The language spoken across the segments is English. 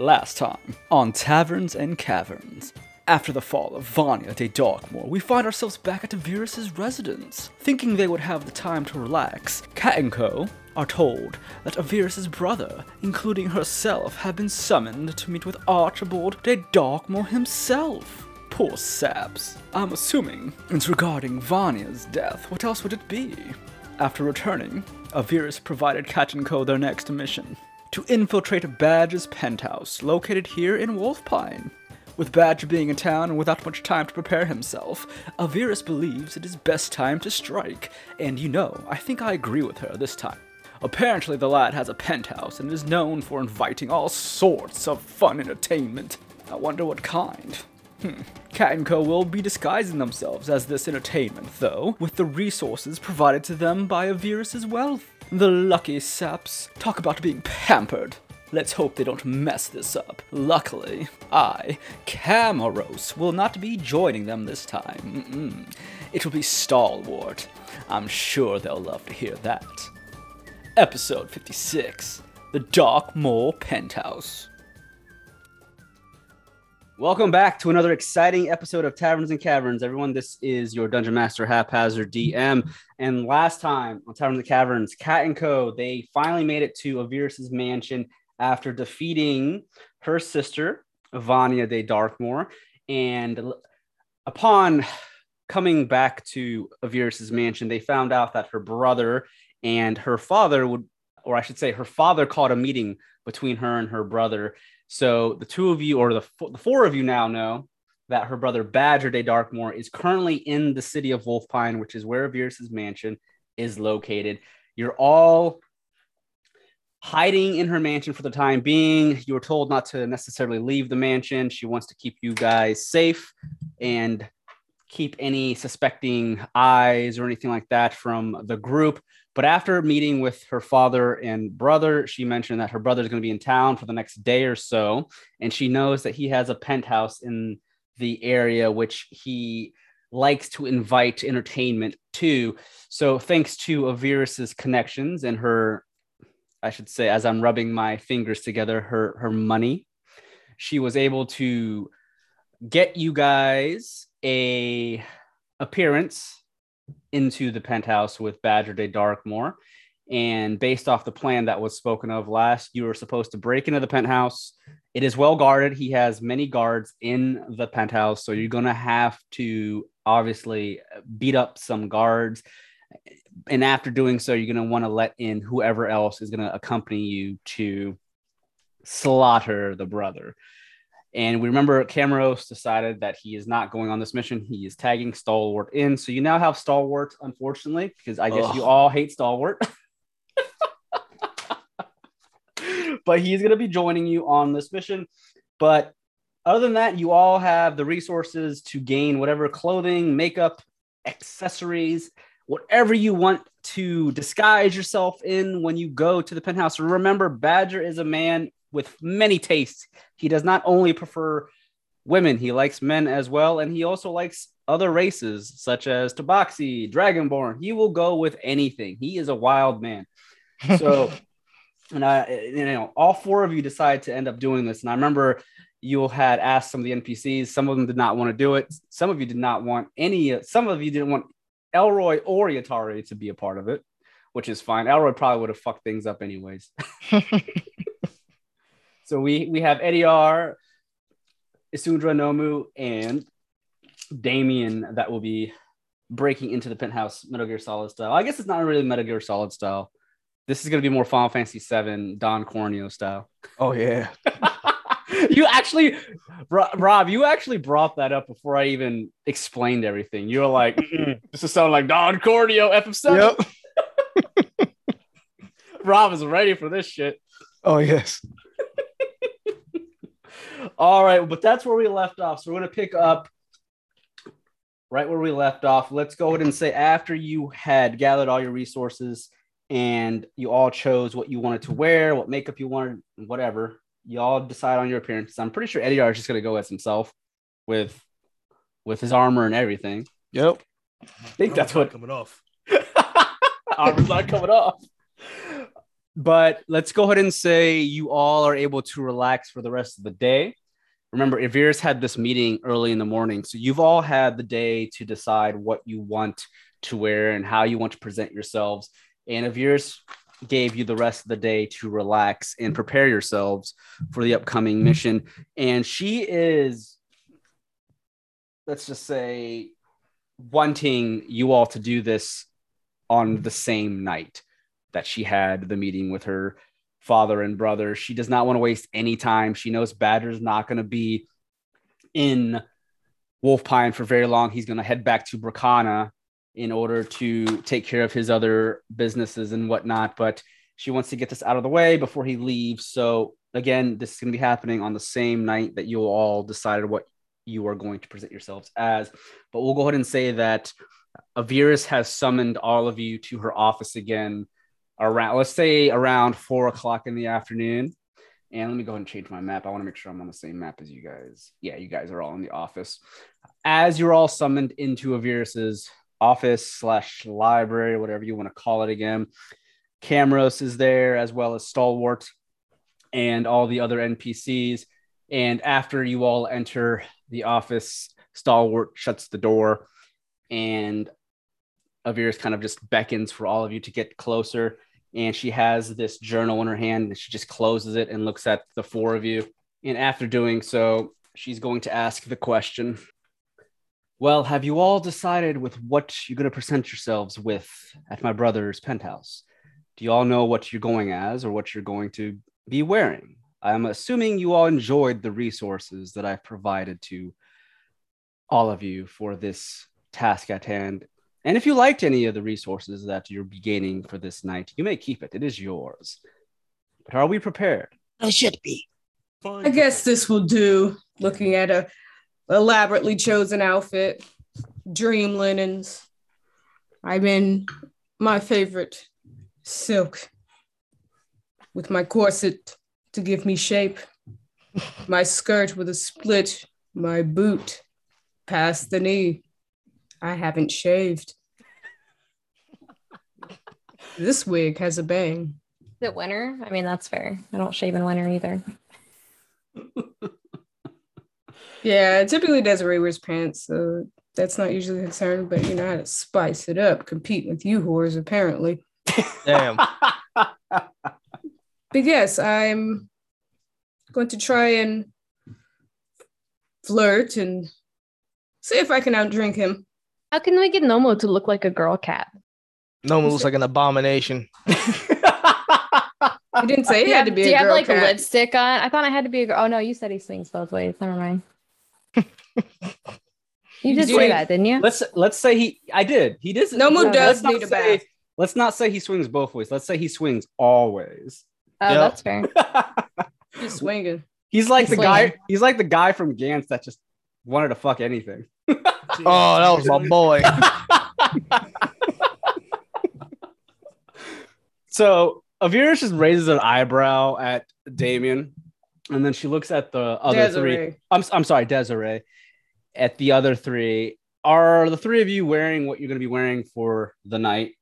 Last time on Taverns and Caverns. After the fall of Vanya de Darkmoor, we find ourselves back at Avirus' residence. Thinking they would have the time to relax, Cat and Co. are told that Avirus' brother, including herself, have been summoned to meet with Archibald de Darkmoor himself. Poor saps. I'm assuming it's regarding Vanya's death. What else would it be? After returning, Avirus provided Cat and Co. their next mission to infiltrate Badge's penthouse, located here in Wolfpine. With Badge being in town and without much time to prepare himself, Avirus believes it is best time to strike, and you know, I think I agree with her this time. Apparently, the lad has a penthouse and is known for inviting all sorts of fun entertainment. I wonder what kind. Hmm. Cat and Co. will be disguising themselves as this entertainment, though, with the resources provided to them by Avirus' wealth. The lucky saps. Talk about being pampered. Let's hope they don't mess this up. Luckily, I, Camaros, will not be joining them this time. Mm-mm. It will be Stalwart. I'm sure they'll love to hear that. Episode 56 The Dark Mole Penthouse. Welcome back to another exciting episode of Taverns and Caverns. Everyone, this is your Dungeon Master Haphazard DM. And last time on Taverns and Caverns, Cat and Co. they finally made it to Avirus' mansion after defeating her sister, Vanya de Darkmoor. And upon coming back to Avirus' mansion, they found out that her brother and her father would, or I should say, her father called a meeting between her and her brother so the two of you, or the, the four of you now know that her brother Badger de Darkmoor is currently in the city of Wolfpine, which is where Avirus' mansion is located. You're all hiding in her mansion for the time being. You were told not to necessarily leave the mansion. She wants to keep you guys safe and keep any suspecting eyes or anything like that from the group. But after meeting with her father and brother, she mentioned that her brother is going to be in town for the next day or so. And she knows that he has a penthouse in the area, which he likes to invite entertainment to. So, thanks to Avirus's connections and her, I should say, as I'm rubbing my fingers together, her, her money, she was able to get you guys a appearance into the penthouse with Badger de Darkmoor. And based off the plan that was spoken of last, you were supposed to break into the penthouse. It is well guarded. He has many guards in the penthouse. So you're going to have to obviously beat up some guards. And after doing so, you're going to want to let in whoever else is going to accompany you to slaughter the brother. And we remember Camaros decided that he is not going on this mission. He is tagging Stalwart in. So you now have Stalwart, unfortunately, because I guess Ugh. you all hate Stalwart. but he's going to be joining you on this mission. But other than that, you all have the resources to gain whatever clothing, makeup, accessories, whatever you want to disguise yourself in when you go to the penthouse. Remember, Badger is a man with many tastes. He does not only prefer women, he likes men as well, and he also likes other races such as Tabaxi, Dragonborn. He will go with anything. He is a wild man. So, and I, you know, all four of you decide to end up doing this. And I remember you had asked some of the NPCs. Some of them did not want to do it. Some of you did not want any. Some of you didn't want Elroy or Yatari to be a part of it, which is fine. Elroy probably would have fucked things up anyways. So we we have Eddie R, Isundra Nomu, and Damien that will be breaking into the penthouse Metal Gear Solid style. I guess it's not really Metal Gear Solid style. This is going to be more Final Fantasy VII Don Corneo style. Oh yeah. you actually, Rob, you actually brought that up before I even explained everything. You were like, "This is sound like Don Corneo FF7." Yep. Rob is ready for this shit. Oh yes. All right, but that's where we left off. So we're going to pick up right where we left off. Let's go ahead and say after you had gathered all your resources and you all chose what you wanted to wear, what makeup you wanted, whatever, you all decide on your appearance. I'm pretty sure Eddie R is just going to go as himself with with his armor and everything. Yep. I think that's what coming off. armor's not coming off. But let's go ahead and say you all are able to relax for the rest of the day. Remember, Ivir's had this meeting early in the morning, so you've all had the day to decide what you want to wear and how you want to present yourselves. And Ivir's gave you the rest of the day to relax and prepare yourselves for the upcoming mission. And she is, let's just say, wanting you all to do this on the same night that she had the meeting with her father and brother. She does not want to waste any time. She knows Badger's not going to be in Wolf Pine for very long. He's going to head back to Bracana in order to take care of his other businesses and whatnot. But she wants to get this out of the way before he leaves. So again, this is going to be happening on the same night that you all decided what you are going to present yourselves as. But we'll go ahead and say that Avirus has summoned all of you to her office again around, let's say around four o'clock in the afternoon. And let me go ahead and change my map. I want to make sure I'm on the same map as you guys. Yeah, you guys are all in the office. As you're all summoned into Avirus's office slash library, whatever you want to call it again, Camros is there as well as Stalwart and all the other NPCs. And after you all enter the office, Stalwart shuts the door and Avirus kind of just beckons for all of you to get closer and she has this journal in her hand and she just closes it and looks at the four of you. And after doing so, she's going to ask the question Well, have you all decided with what you're going to present yourselves with at my brother's penthouse? Do you all know what you're going as or what you're going to be wearing? I'm assuming you all enjoyed the resources that I've provided to all of you for this task at hand and if you liked any of the resources that you're gaining for this night, you may keep it. It is yours. But are we prepared? I should be. Fine. I guess this will do. Looking at a elaborately chosen outfit, dream linens. I'm in my favorite silk with my corset to give me shape, my skirt with a split, my boot past the knee I haven't shaved. this wig has a bang. Is it winter? I mean, that's fair. I don't shave in winter either. yeah, typically Desiree wears pants, so that's not usually a concern, but you know how to spice it up, compete with you whores, apparently. Damn. but yes, I'm going to try and flirt and see if I can outdrink him. How can we get Nomo to look like a girl cat? Nomo looks like an abomination. you didn't say he had to be. Do you have like cat. a lipstick on? I thought I had to be a girl. Oh no, you said he swings both ways. Never mind. you did say that, didn't you? Let's let's say he. I did. He did. Nomo does need a say, bath. Let's not say he swings both ways. Let's say he swings always. Oh, yep. that's fair. He's swinging. He's like he's the swinging. guy. He's like the guy from Gantz that just wanted to fuck anything. oh, that was my boy. so Avirus just raises an eyebrow at Damien, and then she looks at the other Desiree. three. I'm I'm sorry, Desiree. At the other three, are the three of you wearing what you're going to be wearing for the night?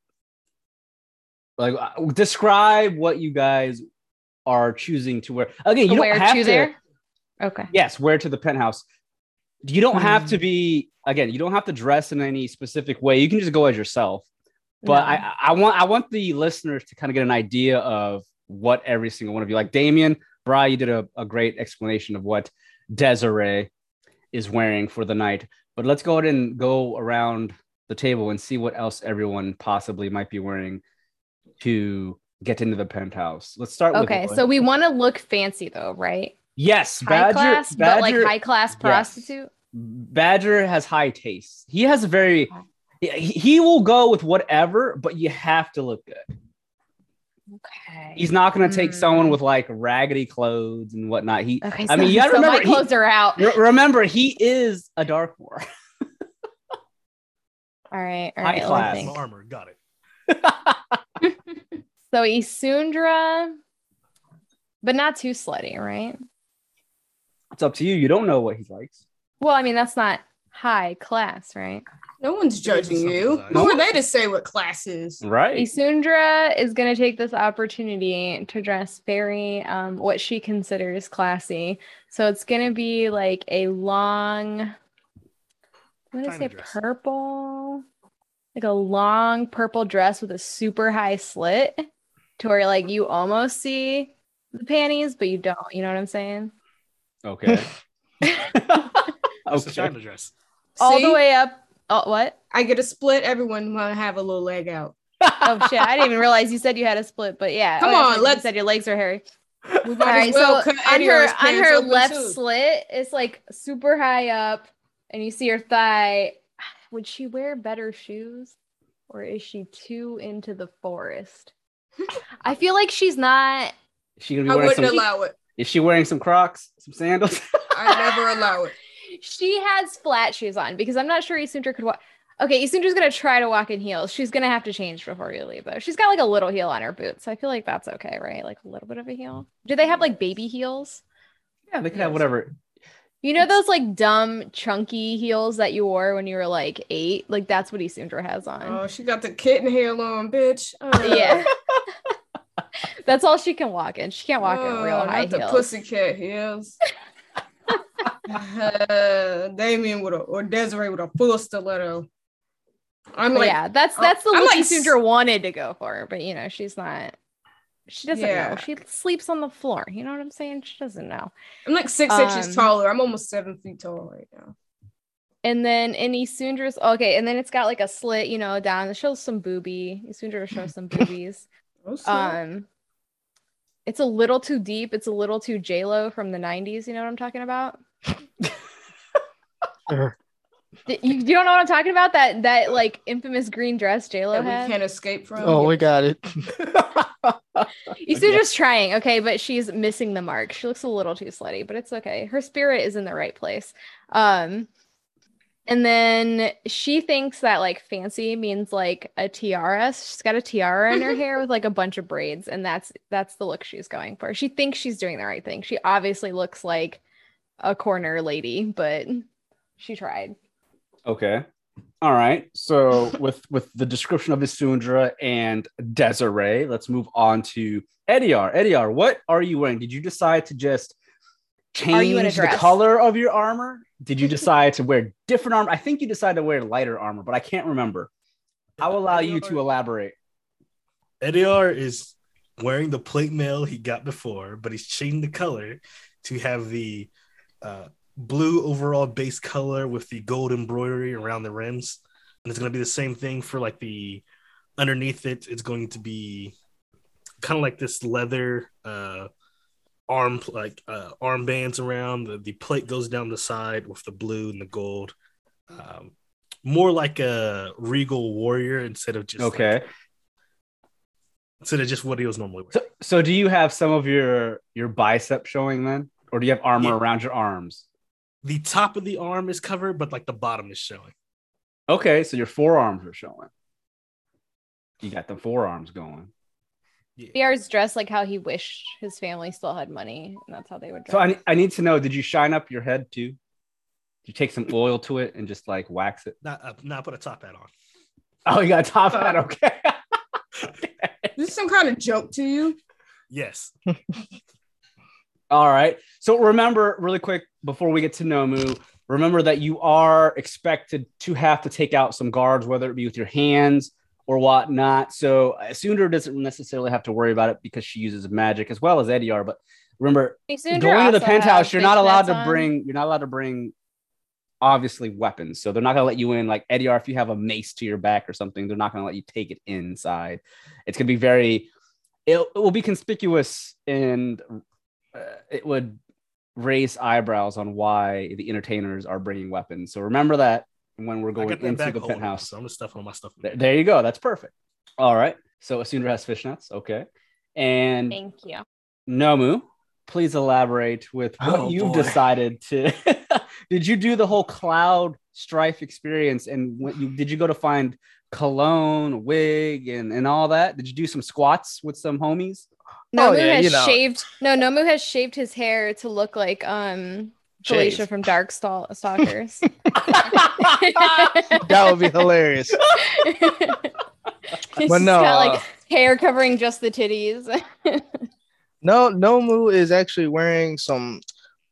Like, uh, describe what you guys are choosing to wear. Again, you wear don't have to, to there. Okay. Yes, wear to the penthouse. You don't have to hmm. be again. You don't have to dress in any specific way. You can just go as yourself. But no. I, I want I want the listeners to kind of get an idea of what every single one of you like. Damien, Bry, you did a, a great explanation of what Desiree is wearing for the night. But let's go ahead and go around the table and see what else everyone possibly might be wearing to get into the penthouse. Let's start. Okay, so we want to look fancy though, right? Yes, high class, Badger, but like high class prostitute. Yes. Badger has high taste. He has a very he, he will go with whatever, but you have to look good. Okay. He's not going to take mm. someone with like raggedy clothes and whatnot. He, okay, so, I mean, you got to so remember, my clothes he, are out. Re- remember, he is a Darkmoor. all right, all right. High class armor, got it. so Isundra, but not too slutty, right? It's up to you. You don't know what he likes. Well, I mean, that's not high class, right? No one's judging you. eyes. Who are they to say what class is? Right. Isundra is going to take this opportunity to dress very um, what she considers classy. So it's going to be like a long, I'm going to say dress. purple, like a long purple dress with a super high slit to where like you almost see the panties, but you don't. You know what I'm saying? Okay. It's a okay. China dress. All See? the way up. Oh, what? I get a split. Everyone want to have a little leg out. Oh shit! I didn't even realize you said you had a split, but yeah. Come Oh, on, so let's- said your legs are hairy. We All might right, as well so on her on her left too. slit, it's like super high up, and you see her thigh. Would she wear better shoes, or is she too into the forest? I feel like she's not. She gonna be I wearing wouldn't some? allow it. Is she wearing some Crocs, some sandals? I never allow it. She has flat shoes on because I'm not sure Isundra could walk. Okay, Isundra's gonna try to walk in heels. She's gonna have to change before you leave, though. She's got like a little heel on her boots, so I feel like that's okay, right? Like a little bit of a heel. Do they have like baby heels? yeah, they can have whatever. You know those like dumb chunky heels that you wore when you were like eight? Like that's what Isundra has on. Oh, she got the kitten heel on, bitch. Uh, yeah. that's all she can walk in. She can't walk in real oh, high not the heels. pussycat heels. uh, Damien with a or Desiree with a full stiletto. I'm But like, yeah, that's oh, that's the I'm look like Isundra wanted to go for, but you know, she's not she doesn't Yeah. know. She sleeps on the floor. You know what I'm saying? She doesn't know. I'm like six Um, inches taller. I'm almost seven feet tall right now. And then in Isundra's okay, and then it's got like a slit, you know, down. It shows some boobie. Isundra shows some boobies. Oh. Um, it's a little too deep. It's a little too J Lo from the '90s. You know what I'm talking about? D- You, you don't know what I'm talking about? That that like infamous green dress J Lo that we had. can't escape from. Oh, we got it. you still just trying, okay, but she's missing the mark. She looks a little too slutty, but it's okay. Her spirit is in the right place. Um, and then she thinks that like fancy means like a tiara. She's got a tiara in her hair with like a bunch of braids, and that's that's the look she's going for. She thinks she's doing the right thing. She obviously looks like a corner lady, but she tried. Okay. All right. So with with the description of Isundra and Desiree, let's move on to Ediar. Ediar, what are you wearing? Did you decide to just Are you in a change the color of your armor? Did you decide to wear different armor? I think you decided to wear lighter armor, but I can't remember. I'll allow you to elaborate. Ediar is wearing the plate mail he got before, but he's changing the color to have the uh, blue overall base color with the gold embroidery around the rims. And it's going to be the same thing for like the underneath it. It's going to be kind of like this leather uh, arm like uh, armbands around. The, the plate goes down the side with the blue and the gold. Um, more like a regal warrior instead of just like, Okay. instead of just what he was normally wearing. So, so do you have some of your your bicep showing then, or do you have armor Yeah. around your arms? the top of the arm is covered, but like the bottom is showing. Okay, so your forearms are showing. You got the forearms going. BR's dressed like how he wished his family still had money, and that's how they would dress. So I, I need to know: Did you shine up your head too? Did you take some oil to it and just like wax it? Not uh, not put a top hat on. Oh, you got a top hat. Okay. This is some kind of joke to you. Yes. All right. So remember, really quick, before we get to Nomu, remember that you are expected to have to take out some guards, whether it be with your hands or whatnot. So uh, Sundar doesn't necessarily have to worry about it because she uses magic as well as Ediar. But remember, going to the penthouse, you're not allowed to on. bring. You're not allowed to bring. Obviously, weapons. So they're not gonna let you in. Like Ediar, if you have a mace to your back or something, they're not gonna let you take it inside. It's gonna be very. It, it will be conspicuous and uh, it would raise eyebrows on why the entertainers are bringing weapons. So remember that when we're going into back the home, penthouse. so I'm just stuffing all my stuff. There, there. there you go. That's perfect. All right. So Asundra has fishnets. Okay. And Thank you. Nomu, please elaborate with what Oh, you've boy. decided to. did you do the whole Cloud Strife experience? And when you, did you go to find cologne, wig, and, and all that? Did you do some squats with some homies? Nomu Oh, yeah, has you know. shaved. No, Nomu has shaved his hair to look like um Felicia from Dark Stal- Stalkers. That would be hilarious. She's But no, got uh, like hair covering just the titties. No, Nomu is actually wearing some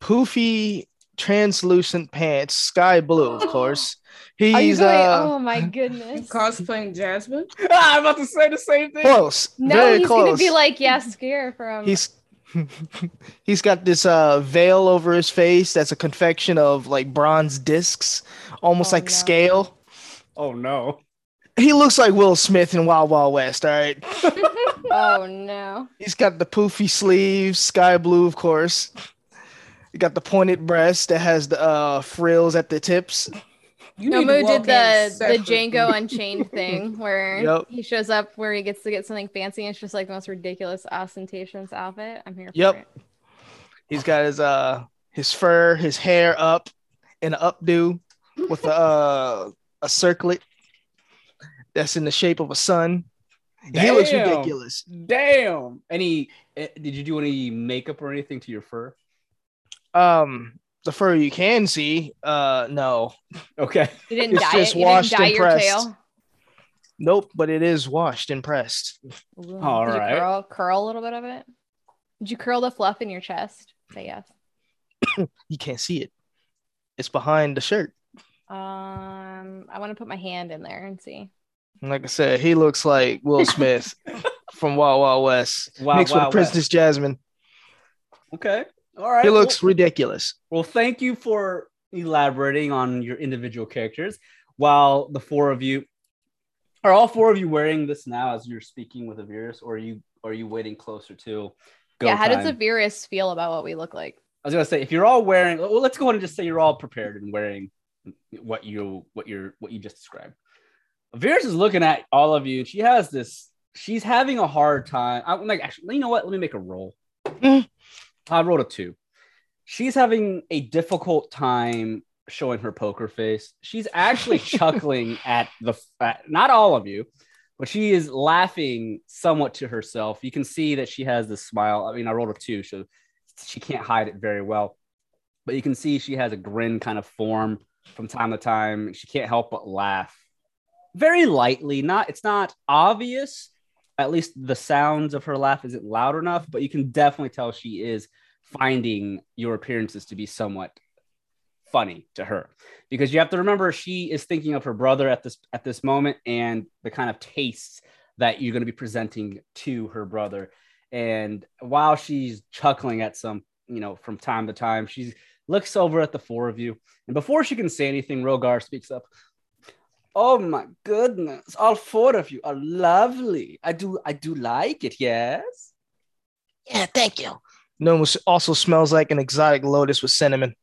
poofy, translucent pants, sky blue, of course. He's going? uh, oh my goodness! Cosplaying Jasmine. I'm about to say the same thing. close, No, very he's close. gonna be like Jaskier from. he's he's got this uh veil over his face that's a confection of like bronze discs, almost Oh, like no. scale. Oh no. He looks like Will Smith in Wild Wild West. All right, oh no! he's got the poofy sleeves, sky blue, of course. He got the pointed breast that has the uh frills at the tips. You need to Nomu did the the. Django Unchained thing where Yep. he shows up where he gets to get something fancy and it's just like the most ridiculous, ostentatious outfit. I'm here for Yep. it. He's got his uh his fur, his hair up in an updo with a uh, a circlet that's in the shape of a sun. He looks ridiculous. Damn. Any? eh, Did you do any makeup or anything to your fur? Um, the fur you can see, uh, no, Okay. You didn't It's dye just it. You washed didn't dye and your pressed. tail. nope, but it is washed and pressed. Ooh. All Did right. you curl, curl a little bit of it? Did you curl the fluff in your chest? Say yes. You can't see it. It's behind the shirt. Um, I want to put my hand in there and see. Like I said, he looks like Will Smith from Wild Wild West Wow. mixed wow, with Princess Jasmine. Okay. All right. He looks Well, ridiculous. well, thank you for elaborating on your individual characters. While the four of you are all four of you wearing this now as you're speaking with Avirus, or are you are you waiting closer to go yeah, how time? does Avirus feel about what we look like? I was gonna say if you're all wearing well, let's go ahead and just say you're all prepared and wearing what you what you're what you just described. Virus is looking at all of you. She has this. She's having a hard time. I'm like, actually, you know what? Let me make a roll. Mm. I rolled a two. She's having a difficult time showing her poker face. She's actually chuckling at the at, not all of you, but she is laughing somewhat to herself. You can see that she has this smile. I mean, I rolled a two, so she can't hide it very well. But you can see she has a grin kind of form from time to time. She can't help but laugh very lightly. Not it's not obvious. At least the sounds of her laugh isn't loud enough, but you can definitely tell she is finding your appearances to be somewhat funny to her. Because you have to remember she is thinking of her brother at this at this moment and the kind of tastes that you're going to be presenting to her brother. And while she's chuckling at some you know from time to time she looks over at the four of you. And before she can say anything rogar speaks up oh my goodness all four of you are lovely i do i do like it yes Yeah, thank you. No, also smells like an exotic lotus with cinnamon.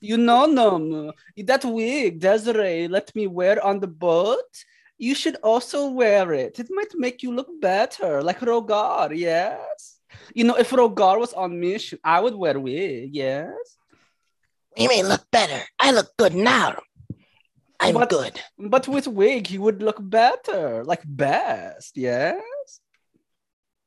You know, no, that wig Desiree let me wear on the boat. You should also wear it. It might make you look better, like Rogar. Yes. You know, if Rogar was on mission, I would wear wig. Yes. You may look better. I look good now. I'm But- good. But with wig, he would look better, like best. Yes.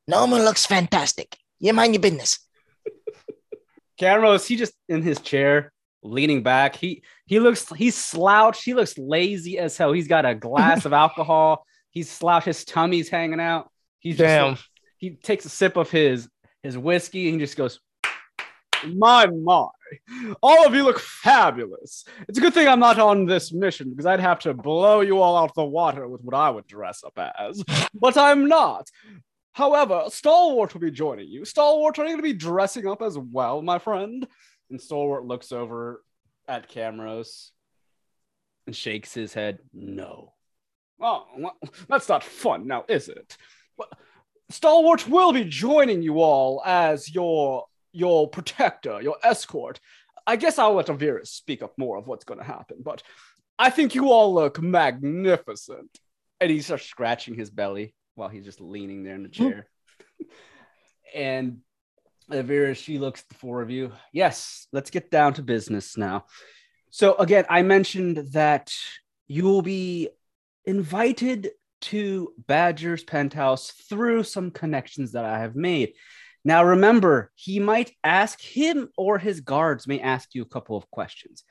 Norman looks fantastic. You mind your business. Camrose, he just in his chair, leaning back. He he looks he's slouched. He looks lazy as hell. He's got a glass of alcohol. He's slouched. His tummy's hanging out. He's just Damn. like- he takes a sip of his his whiskey and he just goes, "My my, all of you look fabulous. It's a good thing I'm not on this mission because I'd have to blow you all out the water with what I would dress up as. But I'm not. However, Stalwart will be joining you. Stalwart, are you going to be dressing up as well, my friend?" And Stalwart looks over at Camrose and shakes his head. No. Oh, well, that's not fun now, is it? Well, Stalwart will be joining you all as your your protector, your escort. I guess I'll let Avirus speak up more of what's going to happen, but I think you all look magnificent. And he starts scratching his belly while he's just leaning there in the chair. and Avirus, she looks at the four of you. Yes, let's get down to business now. So again, I mentioned that you will be invited to Badger's penthouse through some connections that I have made. Now, remember, he might ask him or his guards may ask you a couple of questions.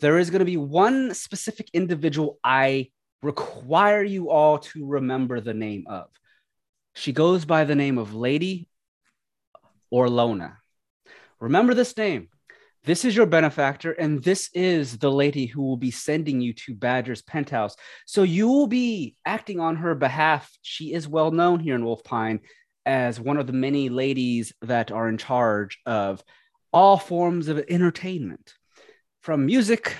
There is going to be one specific individual I require you all to remember the name of. She goes by the name of Lady Orlona. Remember this name. This is your benefactor, and this is the lady who will be sending you to Badger's penthouse. So you will be acting on her behalf. She is well known here in Wolf Pine as one of the many ladies that are in charge of all forms of entertainment, from music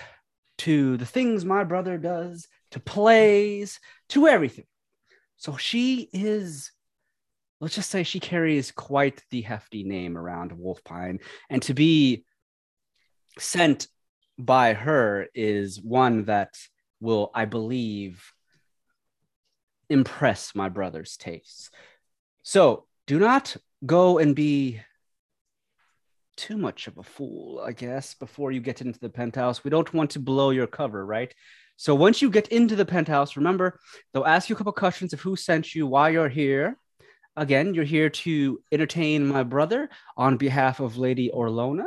to the things my brother does, to plays, to everything. So she is let's just say she carries quite the hefty name around Wolf Pine. And to be sent by her is one that will, I believe, impress my brother's tastes. So do not go and be too much of a fool, I guess, before you get into the penthouse. We don't want to blow your cover, right? So once you get into the penthouse, remember, they'll ask you a couple questions of who sent you, why you're here. Again, you're here to entertain my brother on behalf of Lady Orlona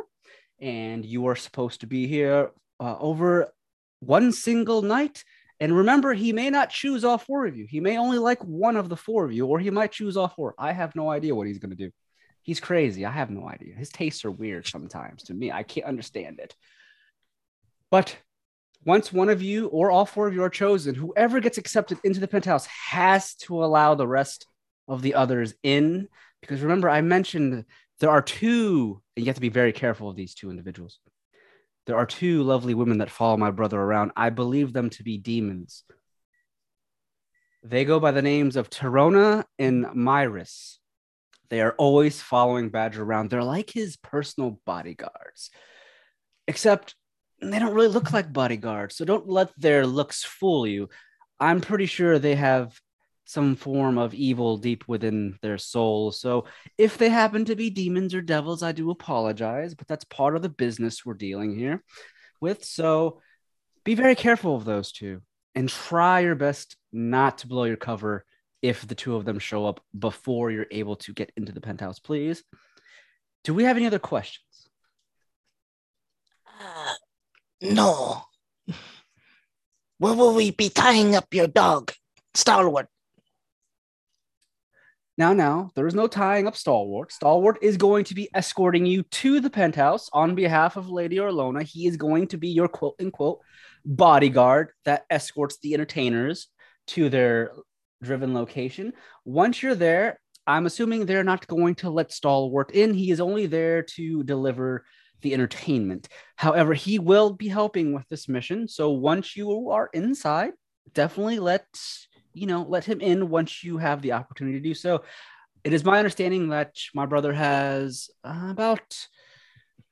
and you are supposed to be here uh, over one single night. And remember, he may not choose all four of you. He may only like one of the four of you, or he might choose all four. I have no idea what he's going to do. He's crazy. I have no idea. His tastes are weird sometimes to me. I can't understand it. But once one of you or all four of you are chosen, whoever gets accepted into the penthouse has to allow the rest of the others in. Because remember, I mentioned there are two, and you have to be very careful of these two individuals. There are two lovely women that follow my brother around. I believe them to be demons. They go by the names of Terona and Myris. They are always following Badger around. They're like his personal bodyguards, except they don't really look like bodyguards. So don't let their looks fool you. I'm pretty sure they have some form of evil deep within their soul. So if they happen to be demons or devils, I do apologize, but that's part of the business we're dealing here with. So be very careful of those two and try your best not to blow your cover if the two of them show up before you're able to get into the penthouse, please. Do we have any other questions? Uh, no. Where will we be tying up your dog, Stalwart? Now, now, there is no tying up Stalwart. Stalwart is going to be escorting you to the penthouse on behalf of Lady Orlona. He is going to be your quote unquote bodyguard that escorts the entertainers to their driven location. Once you're there, I'm assuming they're not going to let Stalwart in. He is only there to deliver the entertainment. However, he will be helping with this mission. So once you are inside, definitely let you know, let him in once you have the opportunity to do so. It is my understanding that my brother has about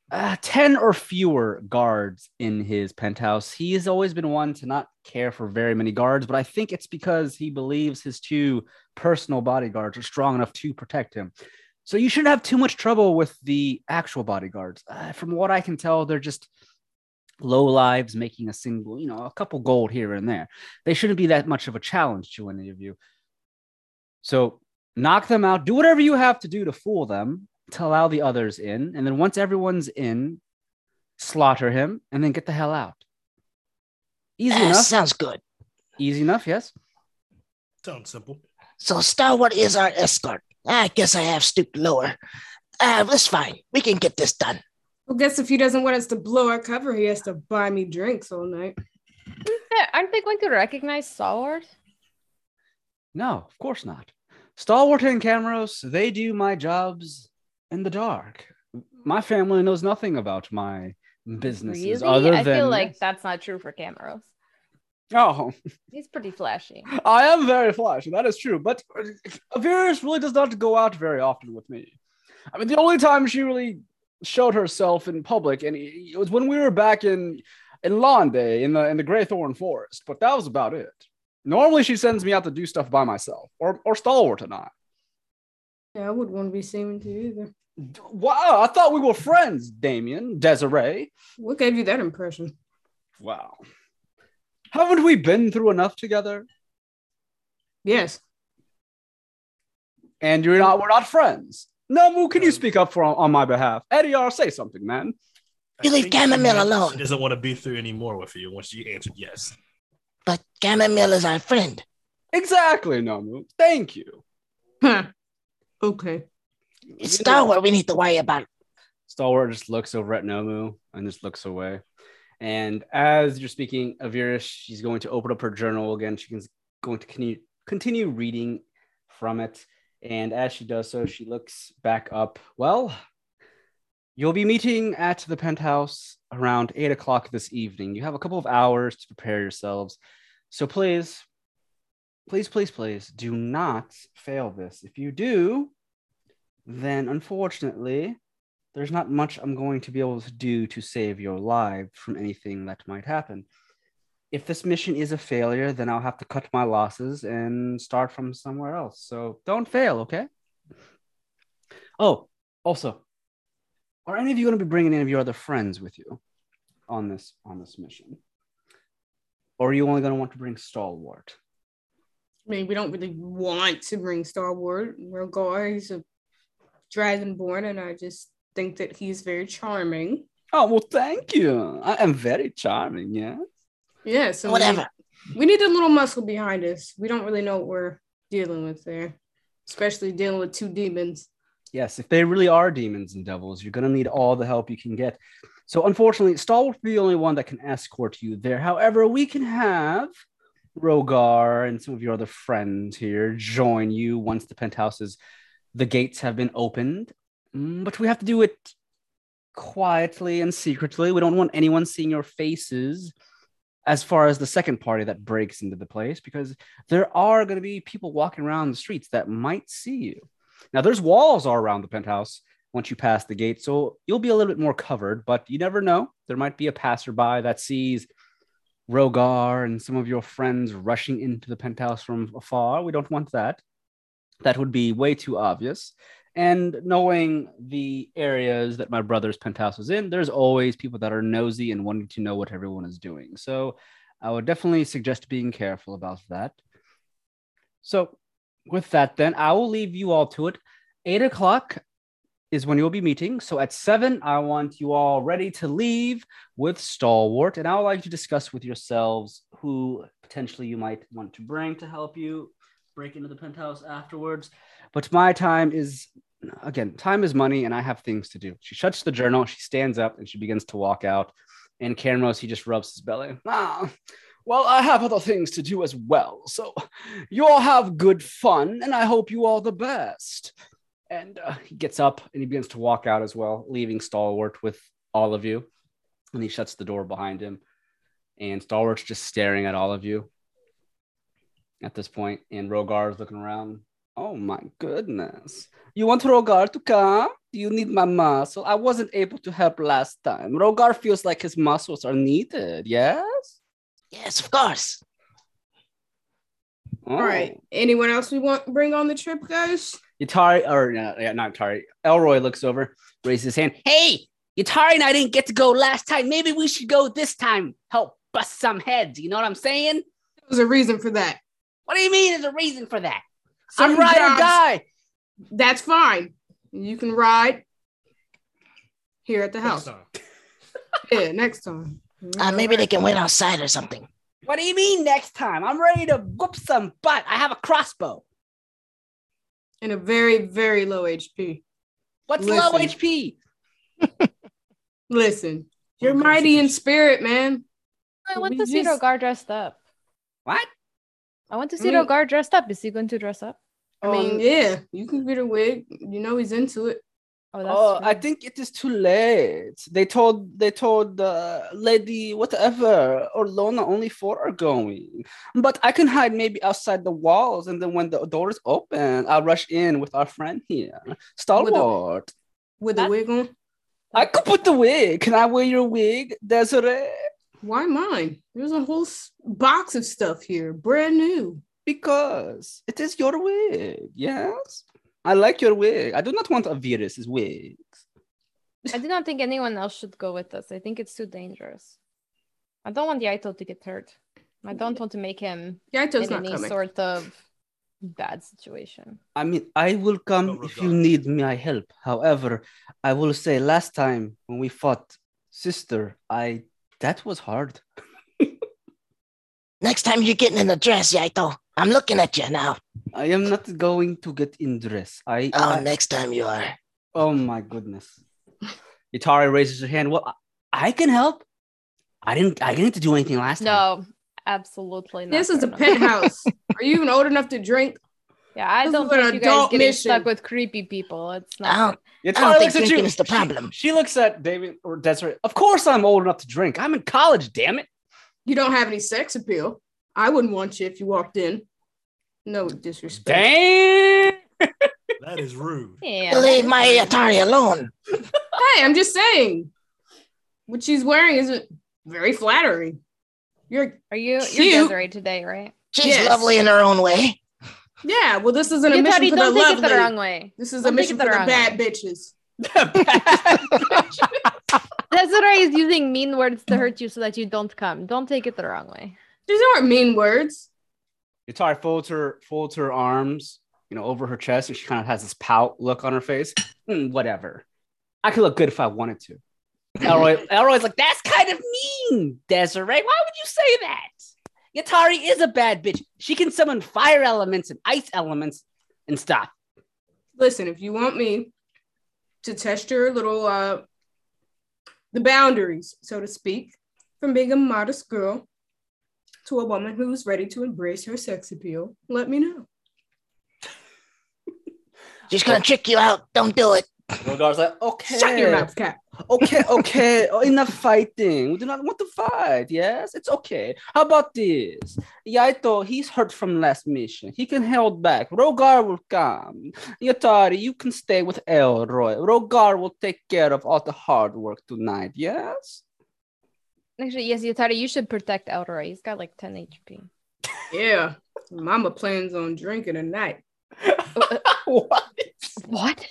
uh, 10 or fewer guards in his penthouse. He has always been one to not care for very many guards, but I think it's because he believes his two personal bodyguards are strong enough to protect him. So you shouldn't have too much trouble with the actual bodyguards. Uh, from what I can tell, they're just low lives making a single, you know, a couple gold here and there. They shouldn't be that much of a challenge to any of you. So knock them out, do whatever you have to do to fool them to allow the others in. And then once everyone's in, slaughter him and then get the hell out. Easy Uh, enough. sounds good. Easy enough, yes. Sounds simple. So Stalwart is our escort. I guess I have stooped lower. Uh, that's fine. We can get this done. Well, guess if he doesn't want us to blow our cover, he has to buy me drinks all night. Aren't they going to recognize Stalwart? No, of course not. Stalwart and Camrose, they do my jobs in the dark. My family knows nothing about my businesses Really? other I than feel like that's not true for Camaros. Oh, He's pretty flashy. I am very flashy. That is true. But Avirus really does not go out very often with me. I mean, the only time she really showed herself in public, and it was when we were back in in Londe in the in the Greythorn Forest. But that was about it. Normally, she sends me out to do stuff by myself, or or Stalwart and I. Yeah, I wouldn't want to be seen to either. Wow, I thought we were friends, Damien, Desiree. What gave you that impression? Wow. Haven't we been through enough together? Yes. And you're not we're not friends. Nomu, can you speak up for on my behalf? Ediar, say something, man. You leave think she chamomile alone. She doesn't want to be through anymore with you once you answered yes. But chamomile is our friend. Exactly, Nomu. Thank you. Huh. Okay. It's Star Wars we need to worry about. Stalwart just looks over at Nomu and just looks away. And as you're speaking, Avira, she's going to open up her journal again. She's going to continue, continue reading from it. And as she does so, she looks back up. Well, you'll be meeting at the penthouse around eight o'clock this evening. You have a couple of hours to prepare yourselves. So please, please, please, please do not fail this. If you do, then unfortunately, there's not much I'm going to be able to do to save your life from anything that might happen. If this mission is a failure, then I'll have to cut my losses and start from somewhere else. So don't fail, okay? Oh, also, are any of you going to be bringing any of your other friends with you on this on this mission, or are you only going to want to bring Stalwart? I mean, we don't really want to bring Star Wars. Rogar, he's a dragonborn, and I just think that he's very charming. Oh well, thank you. I am very charming. Yeah. Yeah, so Whatever. need- We need a little muscle behind us. We don't really know what we're dealing with there, especially dealing with two demons. Yes, if they really are demons and devils, you're going to need all the help you can get. So, unfortunately, Stalwart will be the only one that can escort you there. However, we can have Rogar and some of your other friends here join you once the penthouses, the gates have been opened. Mm, But we have to do it quietly and secretly. We don't want anyone seeing your faces as far as the second party that breaks into the place because there are going to be people walking around the streets that might see you. Now, there's walls all around the penthouse once you pass the gate, so you'll be a little bit more covered, but you never know. There might be a passerby that sees Rogar and some of your friends rushing into the penthouse from afar. We don't want that. That would be way too obvious. And knowing the areas that my brother's penthouse is in, there's always people that are nosy and wanting to know what everyone is doing. So I would definitely suggest being careful about that. So, with that, then I will leave you all to it. Eight o'clock is when you'll be meeting. So at seven, I want you all ready to leave with Stalwart, and I would like to discuss with yourselves who potentially you might want to bring to help you break into the penthouse afterwards. But my time is again, time is money, and I have things to do. She shuts the journal, she stands up, and she begins to walk out. And Cameros, he just rubs his belly. Ah, well, I have other things to do as well. So you all have good fun, and I hope you all the best. And uh, he gets up and he begins to walk out as well, leaving Stalwart with all of you. And he shuts the door behind him. And Stalwart's just staring at all of you at this point. And Rogar is looking around. Oh my goodness. You want Rogar to come? You need my muscle. I wasn't able to help last time. Rogar feels like his muscles are needed. Yes? Yes, of course. Oh. All right. Anyone else we want to bring on the trip, guys? Yatari, or uh, yeah, not Yatari. Elroy looks over, raises his hand. Hey, Yatari and I didn't get to go last time. Maybe we should go this time. Help bust some heads. You know what I'm saying? There's a reason for that. What do you mean? There's a reason for that. Some I'm ride or die. That's fine. You can ride here at the Next house. time. Yeah, next time. Uh, maybe they can wait outside or something. What do you mean next time? I'm ready to whoop some butt. I have a crossbow. in a very, very low HP. What's low HP? Listen, you're mighty in spirit, man. I want We to see just- Rogar dressed up. What? I want to see I mean- Rogar dressed up. Is he going to dress up? I mean, yeah, you can get a wig. You know he's into it. Oh, that's Oh, I think it is too late. They told they told uh, Lady whatever or Lona only four are going. But I can hide maybe outside the walls, and then when the doors open, I'll rush in with our friend here, Stalwart. With a That- wig on. I could put the wig. Can I wear your wig, Desiree? Why mine? There's a whole box of stuff here, brand new. Because it is your wig. Yes, I like your wig. I do not want a virus's wigs. I do not think anyone else should go with us. I think it's too dangerous. I don't want Yaito to get hurt. I don't want to make him Yaito's in not any coming. sort of bad situation. I mean, I will come Oh, if you regard. need my help. However, I will say last time when we fought sister, I that was hard. Next time you're getting in a dress, Yaito, I'm looking at you now. I am not going to get in dress. I, Oh, I next time you are. oh my goodness. Itari raises her hand. Well, I I can help. I didn't I didn't do anything last time. No, absolutely not. This is a Bruno. penthouse. Are you even old enough to drink? Yeah, I This don't is an think you guys adult getting mission. stuck with creepy people. It's I not. don't, Itari I don't think looks at drinking you. is the She- problem. She, looks at David or Desiree. Of course I'm old enough to drink. I'm in college, damn it. You don't have any sex appeal. I wouldn't want you if you walked in. No disrespect. Damn. That is rude. Yeah. leave my Atari alone. Hey, I'm just saying. What she's wearing isn't very flattering. You're Are you Cute. you're Desiree today, right? She's Yes. lovely in her own way. Yeah. Well, this isn't a You mission Teddy, for the don't take it the lovely. wrong way. This is Don't a mission it the for the wrong bad way. bitches. Desiree is using mean words to hurt you so that you don't come. Don't take it the wrong way. These aren't mean words. Itari folds her folds her arms, you know, over her chest, and she kind of has this pout look on her face. "Hmm, whatever. I could look good if I wanted to. Elroy, Elroy's like, that's kind of mean, Desiree. Why would you say that? Yatari is a bad bitch. She can summon fire elements and ice elements and stuff. Listen, if you want me to test your little uh the boundaries, so to speak, from being a modest girl to a woman who's ready to embrace her sex appeal, let me know. She's gonna trick you out. Don't do it. Rogar's like, okay. Shut your mouth, cat. Okay, okay. Oh, enough fighting. We do not want to fight. Yes, it's okay. How about this? Yaito, he's hurt from last mission. He can hold back. Rogar will come. Yatari, you can stay with Elroy. Rogar will take care of all the hard work tonight. Yes. Actually, yes, Yatari, you should protect Elroy. He's got like 10 HP. Yeah. Mama plans on drinking tonight. what? What?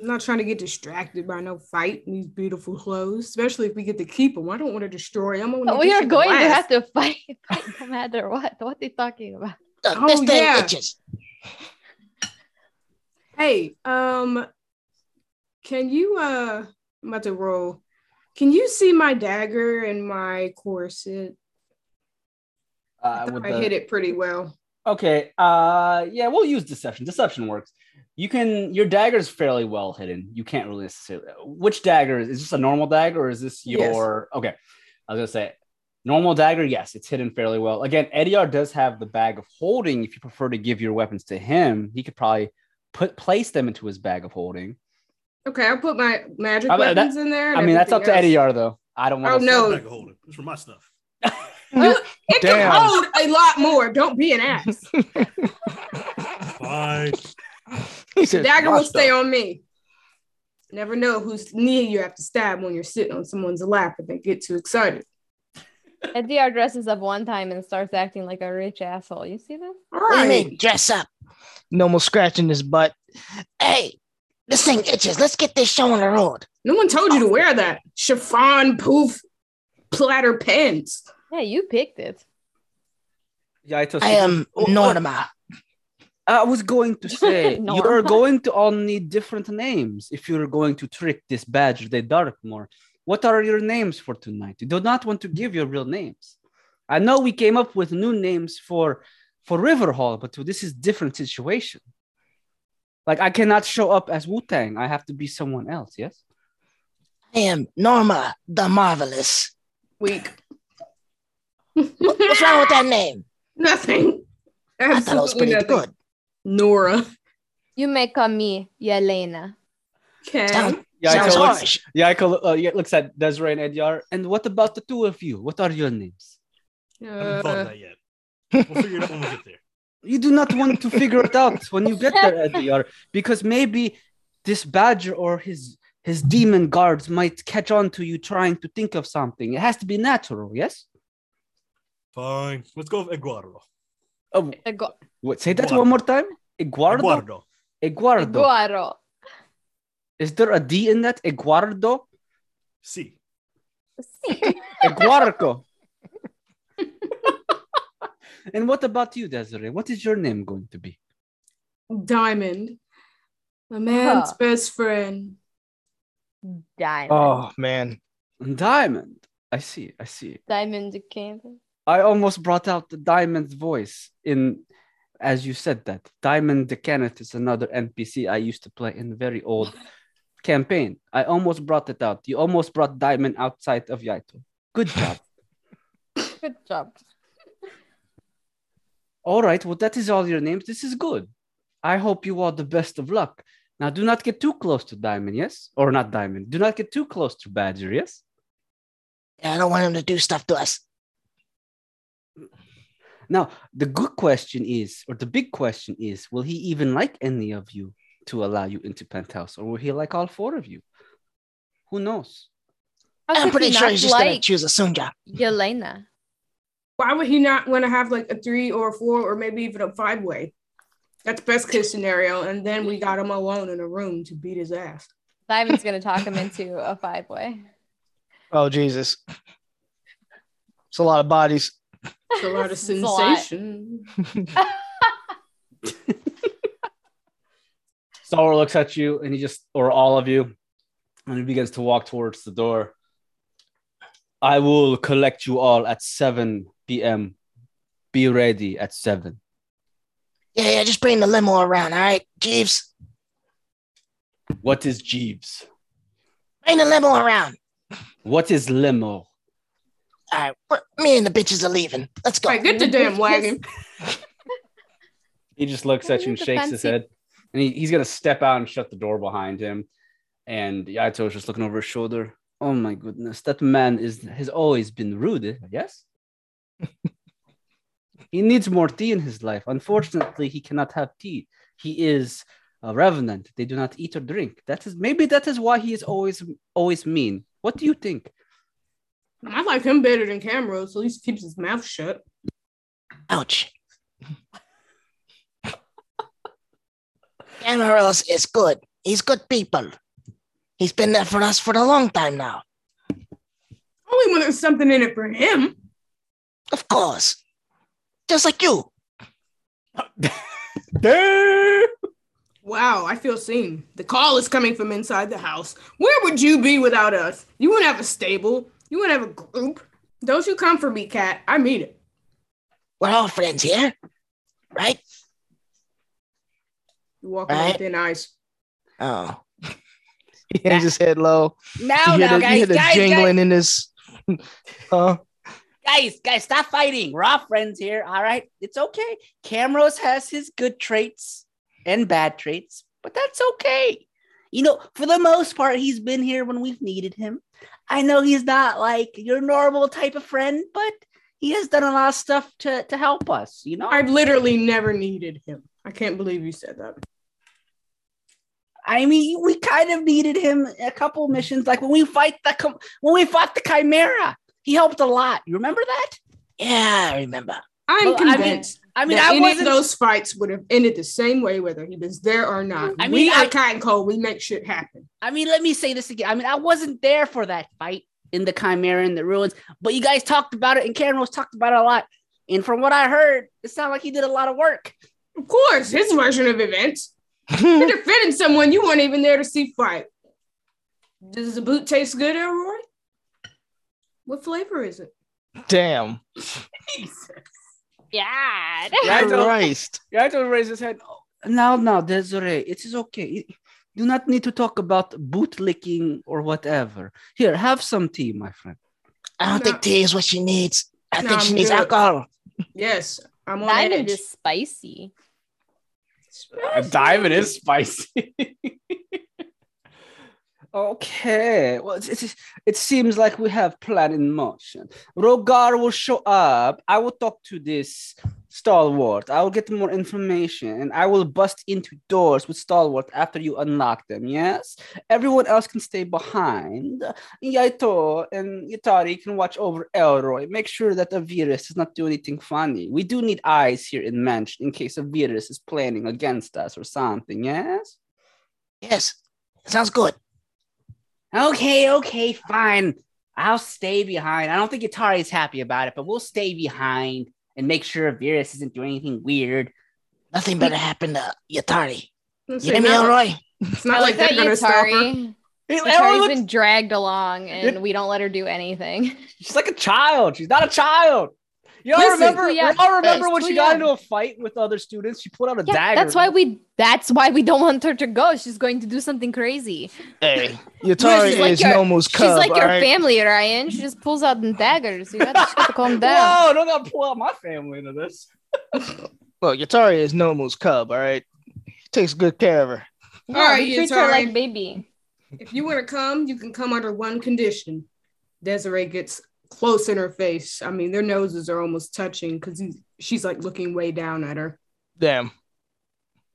I'm not trying to get distracted by no fight in these beautiful clothes, especially if we get to keep them. I don't want to destroy them. I we are going to have to fight, fight no matter what. What are you talking about? Look, Oh, this thing yeah. itches. Hey, um, can you uh I'm about to roll. Can you see my dagger and my corset? Uh, I, with I the- hit it pretty well. Okay. Uh yeah, we'll use deception. Deception works. You can your dagger is fairly well hidden. You can't really necessarily which dagger is, is this a normal dagger or is this Yes. your okay. I was gonna say normal dagger, yes, it's hidden fairly well. Again, Ediar does have the bag of holding. If you prefer to give your weapons to him, he could probably put place them into his bag of holding. Okay, I'll put my magic I mean, that- weapons in there. I mean, that's up to everything else. Ediar though. I don't want Oh, to no. Bag of holding. It's for my stuff. You- oh, it can hold a lot more. Don't be an ass. Fine. He The said, dagger will stay stuff." on me. Never know whose knee you have to stab when you're sitting on someone's lap and they get too excited. Edr dresses up one time and starts acting like a rich asshole. You see this? All What do mean, dress up? No more scratching his butt. Hey, this thing itches. Let's get this show on the road. No one told you to wear that chiffon poof platter pants. Yeah, you picked it. Yeah, I, told I am oh, oh. Norma. I was going to say you're going to all need different names if you're going to trick this badger the Darkmoor. What are your names for tonight? You do not want to give your real names. I know we came up with new names for for Riverhall, but this is different situation. Like I cannot show up as Wu Tang. I have to be someone else. Yes. I am Norma the Marvelous. Weak. What's wrong with that name? Nothing. I thought it was pretty nothing. good. Nora. You may call me Yelena. Okay. Sound, Yeah, sounds looks, harsh. yeah, uh, looks at Desiree and Ediar. And what about the two of you? What are your names? I haven't thought of Uh, that yet. We'll figure it out when we get there. You do not want to figure it out when you get there, Ediar, because maybe this badger or his his demon guards might catch on to you trying to think of something. It has to be natural, yes? Fine. Let's go with Eguardo. Oh, Egu- what, say that Guardo. one more time. Eguardo. Eguardo. Eguardo. Guaro. Is there a D in that? Eguardo. See. Sí. Eguarco. And what about you, Desiree? What is your name going to be? Diamond, a man's Huh. best friend. Diamond. Oh man. Diamond. I see. I see. Diamond Campus. I almost brought out the Diamond's voice in, as you said that. Diamond the Kenneth is another NPC I used to play in a very old campaign. I almost brought it out. You almost brought Diamond outside of Yaito. Good job. Good job. all right. Well, that is all your names. This is good. I hope you all the best of luck. Now, do not get too close to Diamond, yes? Or not Diamond. Do not get too close to Badger, yes? Yeah, I don't want him to do stuff to us. Now, the good question is, or the big question is, will he even like any of you to allow you into Penthouse, or will he like all four of you? Who knows? How I'm pretty he sure he's just gonna choose a Sunja. Yelena. Why would he not want to have like a three or a four or maybe even a five way? That's best case scenario. And then we got him alone in a room to beat his ass. Diamond's gonna talk him into a five way. Oh Jesus. It's a lot of bodies. It's a lot of It's a sensation. Star looks at you and he just, or all of you, and he begins to walk towards the door. I will collect you all at 7 p.m. Be ready at 7. Yeah, yeah, just bring the limo around, all right, Jeeves. What is Jeeves? Bring the limo around. What is limo? All right, we're- me and the bitches are leaving. Let's go. All right, get the damn wagon. He just looks at you and is it shakes his head. And he, he's going to step out and shut the door behind him. And Yaito is just looking over his shoulder. Oh my goodness, that man is has always been rude, eh? yes? he needs more tea in his life. Unfortunately, he cannot have tea. He is a revenant. They do not eat or drink. That is maybe that is why he is always always mean. What do you think? I like him better than Camrose. At least keeps his mouth shut. Ouch. Amaros is good. He's good people. He's been there for us for a long time now. Only when there's something in it for him. Of course. Just like you. Wow, I feel seen. The call is coming from inside the house. Where would you be without us? You wouldn't have a stable. You want to have a group. Don't you come for me, cat. I mean it. We're all friends here. Right? You walk with Right. thin eyes. Oh. He hangs his head low. Now, you hear now, the, you guys, hear the guys, jingling in his. uh, guys, guys, stop fighting. We're all friends here. All right. It's okay. Camrose has his good traits and bad traits, but that's okay. You know, for the most part, he's been here when we've needed him. I know he's not like your normal type of friend, but he has done a lot of stuff to, to help us, you know? I've literally never needed him. I can't believe you said that. I mean, we kind of needed him a couple missions, like when we fight the when we fought the Chimera. He helped a lot. You remember that? Yeah, I remember. I'm Well, I mean- convinced I mean, that I any of those fights would have ended the same way, whether he was there or not. I we mean, I- at Cotton Cole, we make shit happen. I mean, let me say this again. I mean, I wasn't there for that fight in the Chimera and the ruins, but you guys talked about it, and Camrose talked about it a lot. And from what I heard, it sounded like he did a lot of work. Of course, his version of events. You're defending someone you weren't even there to see fight. Does the boot taste good, Elroy? What flavor is it? damn. Yeah. Yeah, I don't- Christ. Yeah, I told raise his head. "Oh, Now, now, Desiree, it is okay. Do not need to talk about boot licking or whatever. Here, have some tea, my friend. I don't No. think tea is what she needs. I No, think she I'm needs good. alcohol. Yes, I'm on Diamond edge. is spicy. diamond is spicy. okay. Well, it, it, seems like we have plan in motion. Rogar will show up. I will talk to this stalwart. I will get more information and I will bust into doors with stalwart after you unlock them. Yes. Everyone else can stay behind. Yaito and Yatari can watch over Elroy. Make sure that Avirus does not do anything funny. We do need eyes here in Mansion in case Avirus is planning against us or something, yes? Yes. Sounds good. Okay, okay, fine. I'll stay behind. I don't think Yatari is happy about it, but we'll stay behind and make sure Virus isn't doing anything weird. Nothing better happened to Yatari. It's You hear me, not, Elroy? it's I not like like that they're gonna stop her. Yutari. Hey, Yutari's Elroy looks- been dragged along and we don't let her do anything. she's like a child. She's not a child. Y'all Listen, remember? yeah, y'all remember when too she got young. into a fight with other students? She pulled out a Yeah, dagger. that's why we that's why we don't want her to go. She's going to do something crazy. Hey, Yatari She's like is your- Nomu's cub. She's like your alright? family, Ryan. She just pulls out the daggers. You gotta, she gotta calm down. Whoa! Don't gotta pull out my family into this. Look, Yatari is Nomu's cub. All right, he takes good care of her. Yeah, All right, he treats Yutari. her like baby. If you want to come, you can come under one condition. Desiree gets close in her face. I mean, their noses are almost touching because she's like looking way down at her. Damn.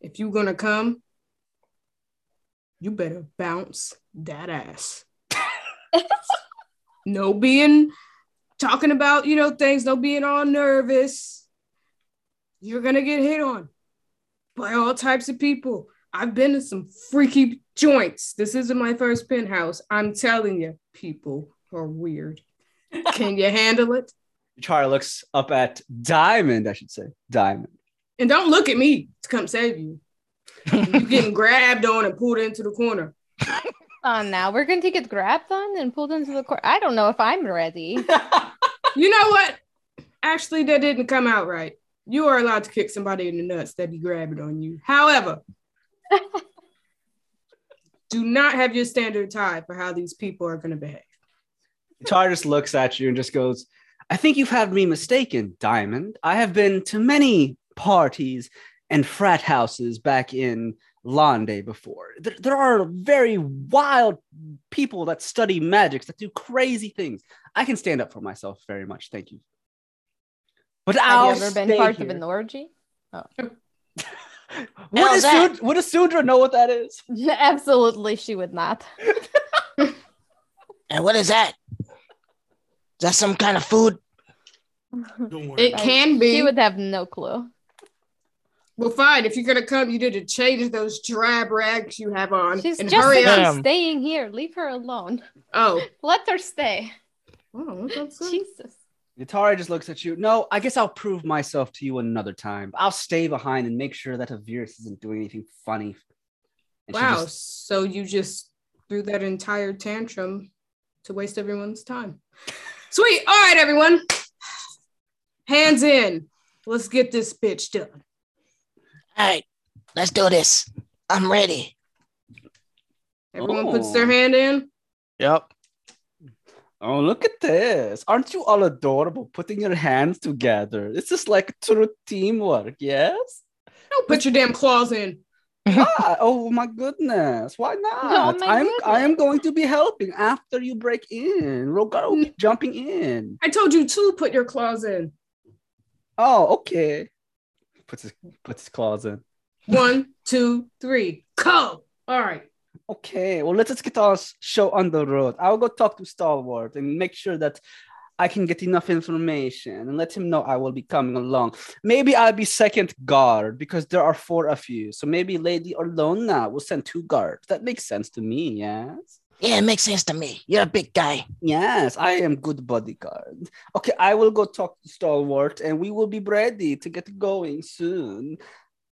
If you're gonna come, you better bounce that ass. no being talking about, you know, things, no being all nervous. You're gonna get hit on by all types of people. I've been to some freaky joints. This isn't my first penthouse. I'm telling you, people are weird. Can you handle it? Chara looks up at Diamond, I should say. Diamond. And don't look at me to come save you. You're getting grabbed on and pulled into the corner. Oh, now we're going to get grabbed on and pulled into the corner. I don't know if I'm ready. You know what? Actually, that didn't come out right. You are allowed to kick somebody in the nuts that be grabbing on you. However, do not have your standard tie for how these people are going to behave. Chara just looks at you and just goes, I think you've had me mistaken, Diamond. I have been to many parties and frat houses back in Londe before. There, there are very wild people that study magics that do crazy things. I can stand up for myself very much. Thank you. But I'll Have you ever been part here. of an orgy? Oh. Would How's a. Sud- would a Sudra know what that is? Absolutely, she would not. and what is that? Is that some kind of food? It can be. She would have no clue. well, fine. If you're going to come, you need to change those drab rags you have on She's and just hurry up. Staying here. Leave her alone. Oh. Let her stay. Oh, what's up. Jesus. Yatari just looks at you. No, I guess I'll prove myself to you another time. I'll stay behind and make sure that Avirus isn't doing anything funny. And Wow. just- So you just threw that entire tantrum to waste everyone's time. Sweet. All right, everyone. Hands in. Let's get this bitch done. All right, let's do this. I'm ready. Everyone Oh. puts their hand in. Yep. oh, look at this. Aren't you all adorable putting your hands together? This is like true teamwork, yes? Don't put your damn claws in. Why? oh my goodness. Why oh not? my I'm I am going to be helping after you break in. Rogar will be jumping in. I told you to put your claws in. Oh, okay. Puts his puts his claws in. One, two, three. Go. All right. Okay, well, let's, let's get our show on the road. I'll go talk to Stalwart and make sure that I can get enough information and let him know I will be coming along. Maybe I'll be second guard because there are four of you. So maybe Lady Orlona will send two guards. That makes sense to me, yes? Yeah, it makes sense to me. You're a big guy. Yes, I am good bodyguard. Okay, I will go talk to Stalwart and we will be ready to get going soon.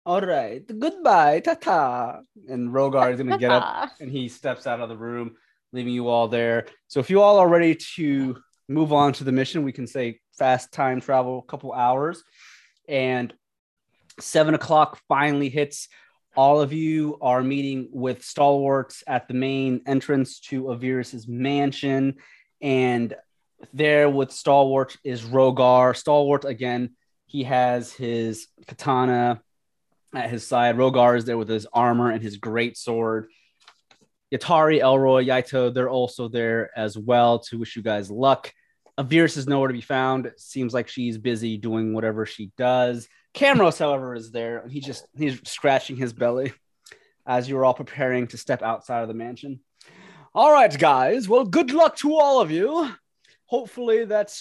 All right, goodbye, ta-ta. And Rogar is going to get up and he steps out of the room, leaving you all there. So if you all are ready to move on to the mission, we can say fast time travel, a couple hours, and seven o'clock finally hits. All of you are meeting with stalwarts at the main entrance to Avirus's mansion, and there with stalwart is Rogar. Stalwart again, he has his katana at his side. Rogar is there with his armor and his great sword. Yatari, Elroy, Yaito, they're also there as well to wish you guys luck. Avirus is nowhere to be found. Seems like she's busy doing whatever she does. Camrose, however, is there. He's just he's scratching his belly as you're all preparing to step outside of the mansion. All right, guys. Well, good luck to all of you. Hopefully, that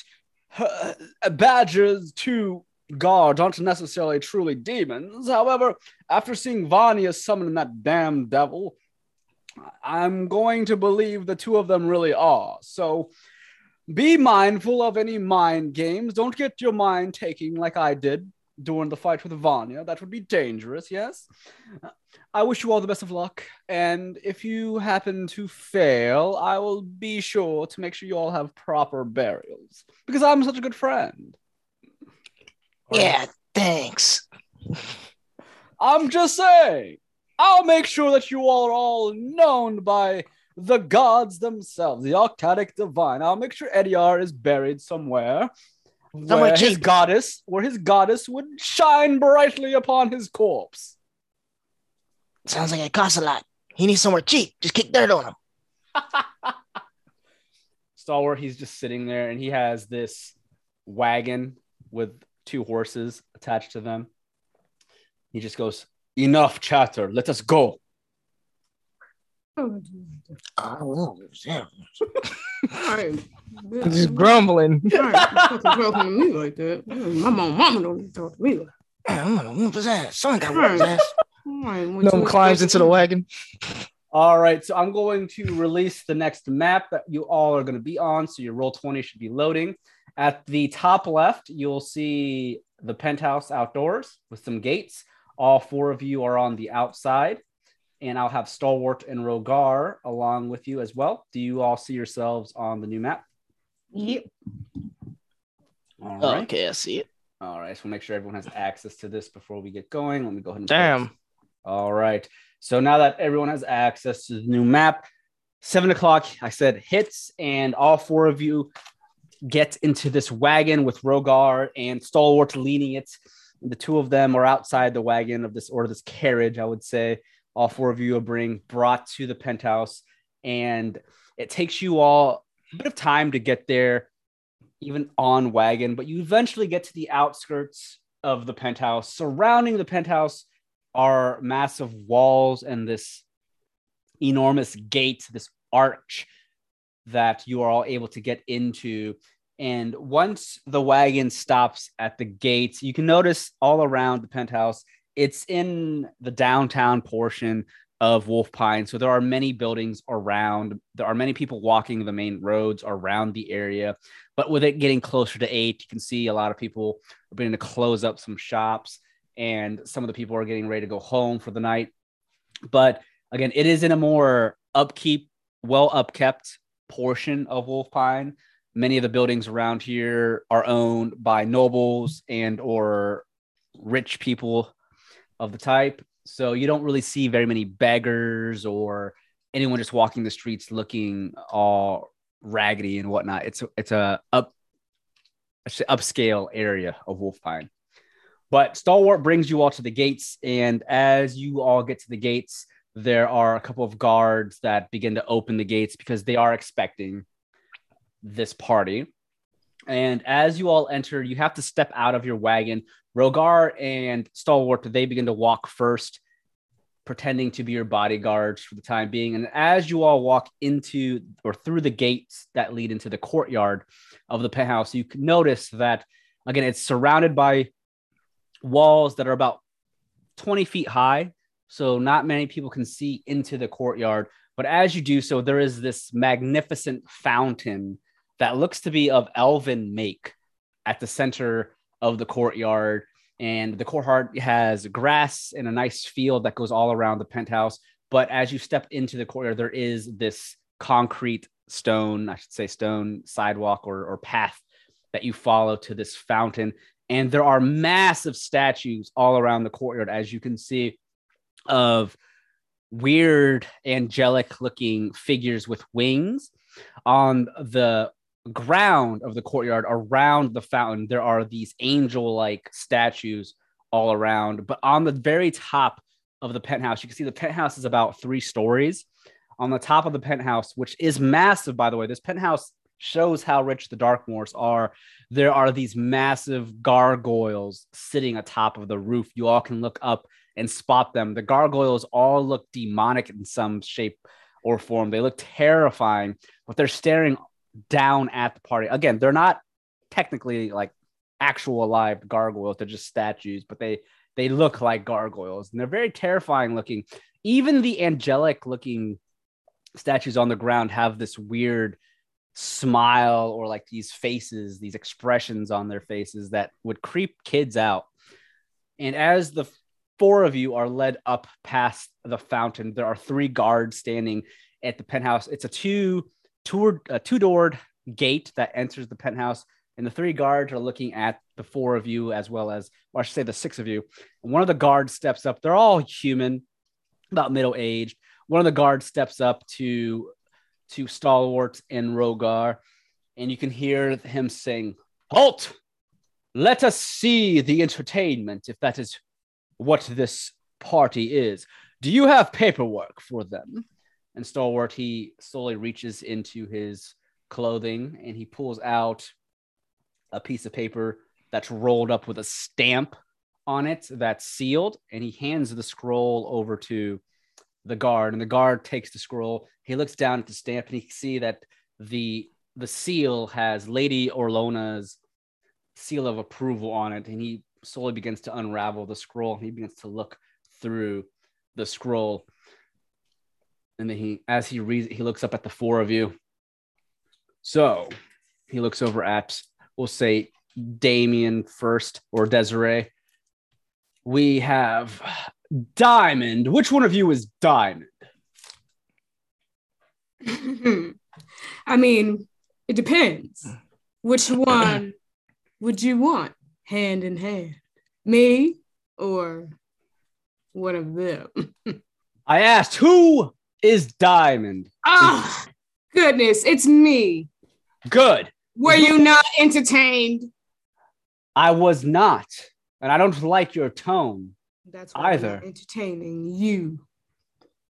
uh, badgers to guards aren't necessarily truly demons. However, after seeing Vanya summoning that damn devil, I'm going to believe the two of them really are. So Be mindful of any mind games. Don't get your mind taking like I did during the fight with Vanya. That would be dangerous, yes? I wish you all the best of luck. And if you happen to fail, I will be sure to make sure you all have proper burials because I'm such a good friend. Yeah, thanks. I'm just saying, I'll make sure that you all are all known by the gods themselves, the Arcadic Divine. I'll make sure Ediar is buried somewhere. Somewhere where his goddess, where his goddess would shine brightly upon his corpse. Sounds like it costs a lot. He needs somewhere cheap. Just kick dirt on him. Stalwart, he's just sitting there and he has this wagon with two horses attached to them. He just goes, Enough chatter, let us go. I will. yeah. all right. Just grumbling. All right, you fucking talking to me like that. My mom, mama don't need to talk to me like I'm gonna whoop his ass. Someone got Right. whoop his ass. All right, when Gnome climbs into the wagon. All right, so I'm going to release the next map that you all are going to be on. So your Roll20 should be loading. At the top left, you'll see the penthouse outdoors with some gates. All four of you are on the outside, and I'll have Stalwart and Rogar along with you as well. Do you all see yourselves on the new map? Yep. All oh, right. Okay, I see it. All right. So we'll make sure everyone has access to this before we get going. Let me go ahead and Damn. All right. So now that everyone has access to the new map, seven o'clock, I said hits, and all four of you get into this wagon with Rogar and Stalwart leading it. The two of them are outside the wagon of this or this carriage, I would say. All four of you are being brought to the penthouse, and it takes you all a bit of time to get there, even on wagon, but you eventually get to the outskirts of the penthouse. Surrounding the penthouse are massive walls and this enormous gate, this arch that you are all able to get into. And once the wagon stops at the gates, you can notice all around the penthouse, it's in the downtown portion of Wolf Pine. So there are many buildings around. There are many people walking the main roads around the area. But with it getting closer to eight, you can see a lot of people are beginning to close up some shops and some of the people are getting ready to go home for the night. But again, it is in a more upkeep, well upkept portion of Wolf Pine. Many of the buildings around here are owned by nobles and or rich people of the type. So you don't really see very many beggars or anyone just walking the streets looking all raggedy and whatnot. It's it's a up upscale area of Wolf Pine. But Stalwart brings you all to the gates, and as you all get to the gates, there are a couple of guards that begin to open the gates because they are expecting this party. And as you all enter, you have to step out of your wagon. Rogar and Stalwart, they begin to walk first, pretending to be your bodyguards for the time being. And as you all walk into or through the gates that lead into the courtyard of the penthouse, you can notice that again, it's surrounded by walls that are about 20 feet high. So not many people can see into the courtyard. But as you do so, there is this magnificent fountain that looks to be of elven make at the center of the courtyard. And the courtyard has grass and a nice field that goes all around the penthouse. But as you step into the courtyard, there is this concrete stone, I should say stone sidewalk or, or path that you follow to this fountain. And there are massive statues all around the courtyard, as you can see, of weird angelic looking figures with wings. On the ground of the courtyard around the fountain, there are these angel like statues all around. But on the very top of the penthouse, you can see the penthouse is about three stories. On the top of the penthouse, which is massive, by the way, this penthouse shows how rich the Darkmoors are. There are these massive gargoyles sitting atop of the roof. You all can look up and spot them. The gargoyles all look demonic in some shape or form. They look terrifying, but they're staring down at the party. Again, they're not technically like actual alive gargoyles, they're just statues, but they they look like gargoyles and they're very terrifying looking. Even the angelic looking statues on the ground have this weird smile or like these faces, these expressions on their faces that would creep kids out. And as the four of you are led up past the fountain, there are three guards standing at the penthouse. It's a two two a two doored gate that enters the penthouse, and the three guards are looking at the four of you as well as, I should say, the six of you. And one of the guards steps up. They're all human, about middle aged. One of the guards steps up to to Stalwart and Rogar, and you can hear him saying, "Halt! Let us see the entertainment, if that is what this party is. Do you have paperwork for them?" And Stalwart he slowly reaches into his clothing and he pulls out a piece of paper that's rolled up with a stamp on it that's sealed, and he hands the scroll over to the guard, and the guard takes the scroll. He looks down at the stamp, and he can see that the the seal has Lady Orlona's seal of approval on it, and he slowly begins to unravel the scroll. And he begins to look through the scroll, and then he, as he reads, he looks up at the four of you. So he looks over at, we'll say, Damien first or Desiree. We have Diamond. Which one of you is Diamond? I mean, it depends. Which one would you want hand in hand? Me or one of them? I asked, who is Diamond? Oh, goodness, it's me. Good. Were you not entertained? I was not. And I don't like your tone. That's why I'm Either. entertaining you.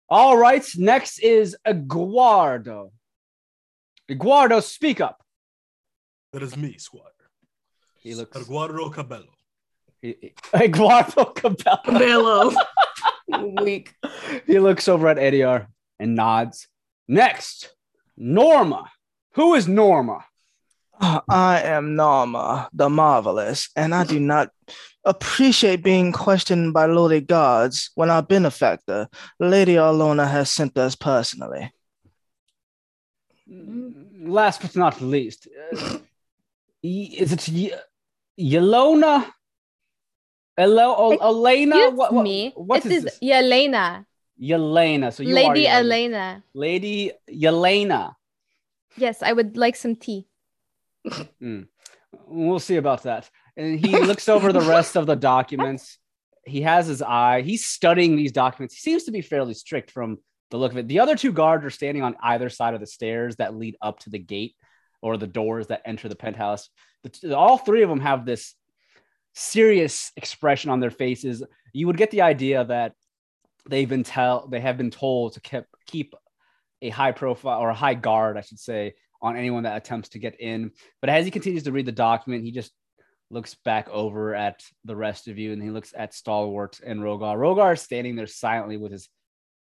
All right. Next is Eduardo. Eduardo, speak up. That is me, Squire. He looks. Eduardo Cabello. he- he- Eduardo Cabello. Bellow. Weak. He looks over at Ediar and nods. Next, Norma. Who is Norma? I am Norma, the marvelous, and I do not appreciate being questioned by lowly gods when our benefactor, Lady Orlona, has sent us personally. Last but not least, uh, y- is it y- Yelona? Elo- O- Elena? Excuse What, what, me. what it is is this? Yelena. Yelena. So you are Lady Yelena. Elena. Lady Yelena. Yes, I would like some tea. Hmm. We'll see about that. And he looks over the rest of the documents. He has his eye. He's studying these documents. He seems to be fairly strict from the look of it. The other two guards are standing on either side of the stairs that lead up to the gate or the doors that enter the penthouse. The all three of them have this serious expression on their faces. You would get the idea that they've been tell they have been told to keep keep a high profile or a high guard, I should say, on anyone that attempts to get in. But as he continues to read the document, he just looks back over at the rest of you and he looks at Stalwart and Rogar. Rogar is standing there silently with his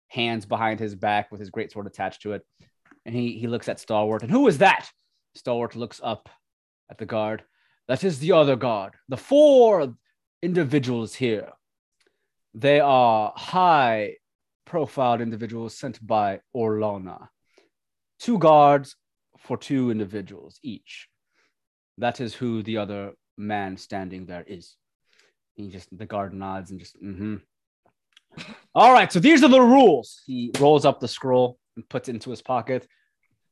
hands behind his back with his great sword attached to it. And he, he looks at Stalwart. And who is that? Stalwart looks up at the guard. That is the other guard. The four individuals here. They are high profiled individuals sent by Orlona. Two guards for two individuals each. That is who the other man standing there is. He just the guard nods and just mm-hmm. All right, so these are the rules. He rolls up the scroll and puts it into his pocket.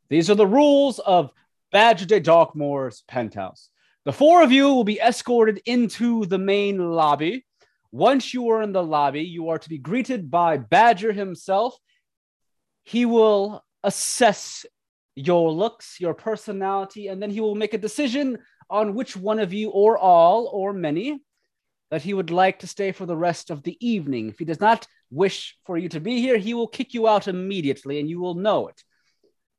These are the rules of Badger de Darkmoor's penthouse. The four of you will be escorted into the main lobby. Once you are in the lobby, you are to be greeted by Badger himself. He will assess your looks, your personality, and then he will make a decision on which one of you, or all, or many, that he would like to stay for the rest of the evening. If he does not wish for you to be here, he will kick you out immediately and you will know it.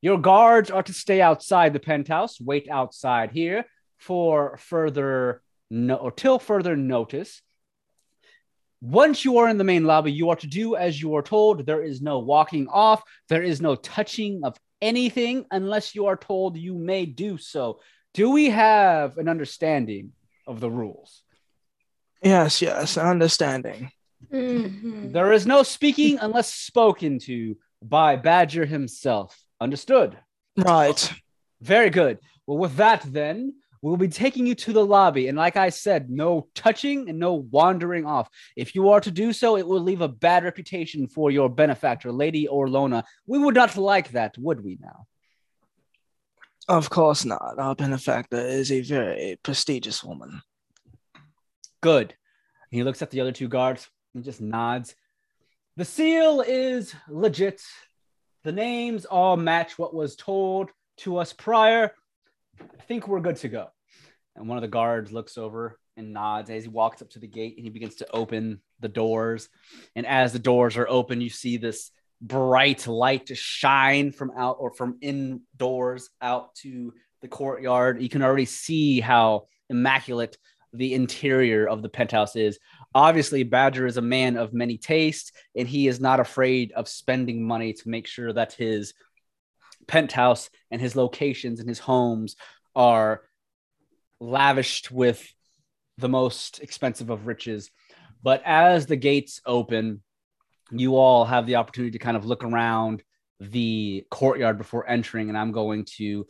Your guards are to stay outside the penthouse, wait outside here for further no or till further notice. Once you are in the main lobby, you are to do as you are told. There is no walking off, there is no touching of anything unless you are told you may do so. Do we have an understanding of the rules? Yes, yes, understanding. Mhm. There is no speaking unless spoken to by Badger himself. Understood? Right. Very good. Well, with that, then we'll be taking you to the lobby. And like I said, no touching and no wandering off. If you are to do so, it will leave a bad reputation for your benefactor, Lady Orlona. We would not like that, would we now? Of course not. Our benefactor is a very prestigious woman. Good. He looks at the other two guards and just nods. The seal is legit. The names all match what was told to us prior. I think we're good to go. And one of the guards looks over and nods as he walks up to the gate and he begins to open the doors. And as the doors are open, you see this bright light to shine from out or from indoors out to the courtyard. You can already see how immaculate the interior of the penthouse is. Obviously, Badger is a man of many tastes, and he is not afraid of spending money to make sure that his penthouse and his locations and his homes are lavished with the most expensive of riches. But as the gates open, you all have the opportunity to kind of look around the courtyard before entering, and I'm going to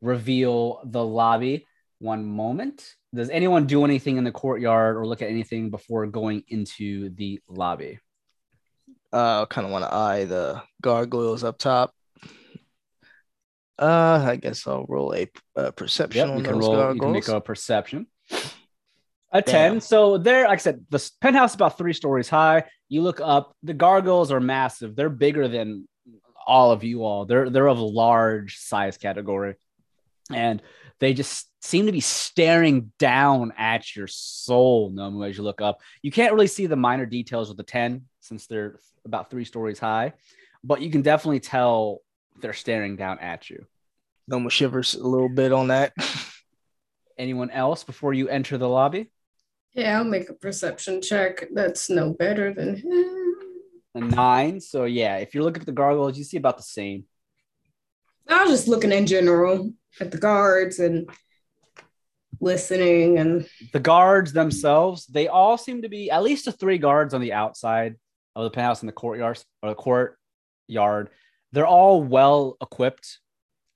reveal the lobby. One moment. Does anyone do anything in the courtyard or look at anything before going into the lobby? Uh, kind of want to eye the gargoyles up top. Uh, I guess I'll roll a, a perception Yep, you can roll. You can make a perception. A Damn. ten. So there, like I said, the penthouse is about three stories high. You look up. The gargoyles are massive. They're bigger than all of you all. They're they're of a large size category, and they just seem to be staring down at your soul, Nomu, as you look up. You can't really see the minor details of the ten since they're about three stories high, but you can definitely tell they're staring down at you. Noma shivers a little bit on that. Anyone else before you enter the lobby? Yeah, I'll make a perception check. That's no better than him. a nine. So yeah, if you're looking at the gargoyles, you see about the same. I was just looking in general at the guards and listening and The guards themselves, they all seem to be at least the three guards on the outside of the penthouse in the courtyard or the courtyard. They're all well equipped.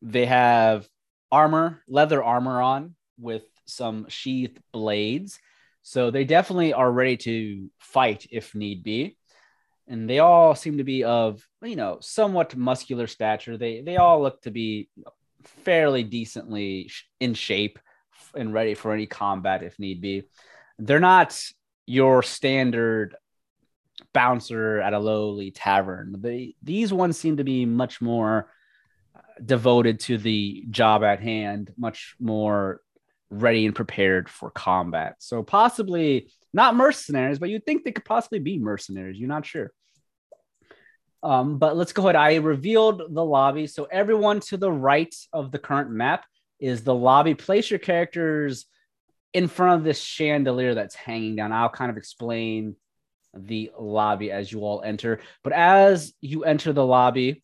They have armor, leather armor on with some sheathed blades. So they definitely are ready to fight if need be. And they all seem to be of, you know, somewhat muscular stature. They they all look to be fairly decently in shape and ready for any combat if need be. They're not your standard bouncer at a lowly tavern. They, these ones seem to be much more devoted to the job at hand, much more ready and prepared for combat. So possibly not mercenaries, but you'd think they could possibly be mercenaries. You're not sure. Um, but let's go ahead. I revealed the lobby. So everyone to the right of the current map is the lobby. Place your characters in front of this chandelier that's hanging down. I'll kind of explain the lobby as you all enter. But as you enter the lobby,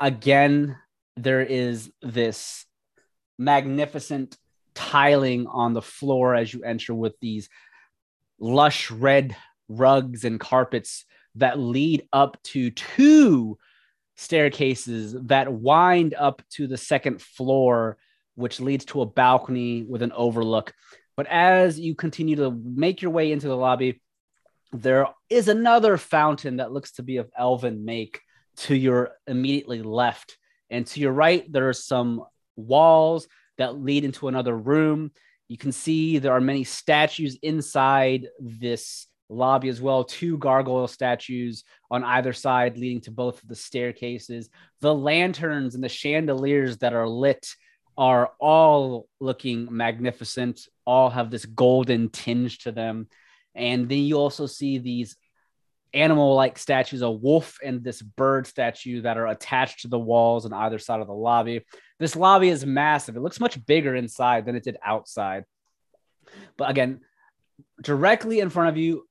again, there is this magnificent tiling on the floor as you enter with these lush red rugs and carpets that lead up to two staircases that wind up to the second floor, which leads to a balcony with an overlook. But as you continue to make your way into the lobby, there is another fountain that looks to be of elven make to your immediately left. And to your right, there are some walls that lead into another room. You can see there are many statues inside this lobby as well. Two gargoyle statues on either side, leading to both of the staircases. The lanterns and the chandeliers that are lit are all looking magnificent, all have this golden tinge to them. And then you also see these animal like statues, a wolf and this bird statue that are attached to the walls on either side of the lobby. This lobby is massive. It looks much bigger inside than it did outside. But again, directly in front of you,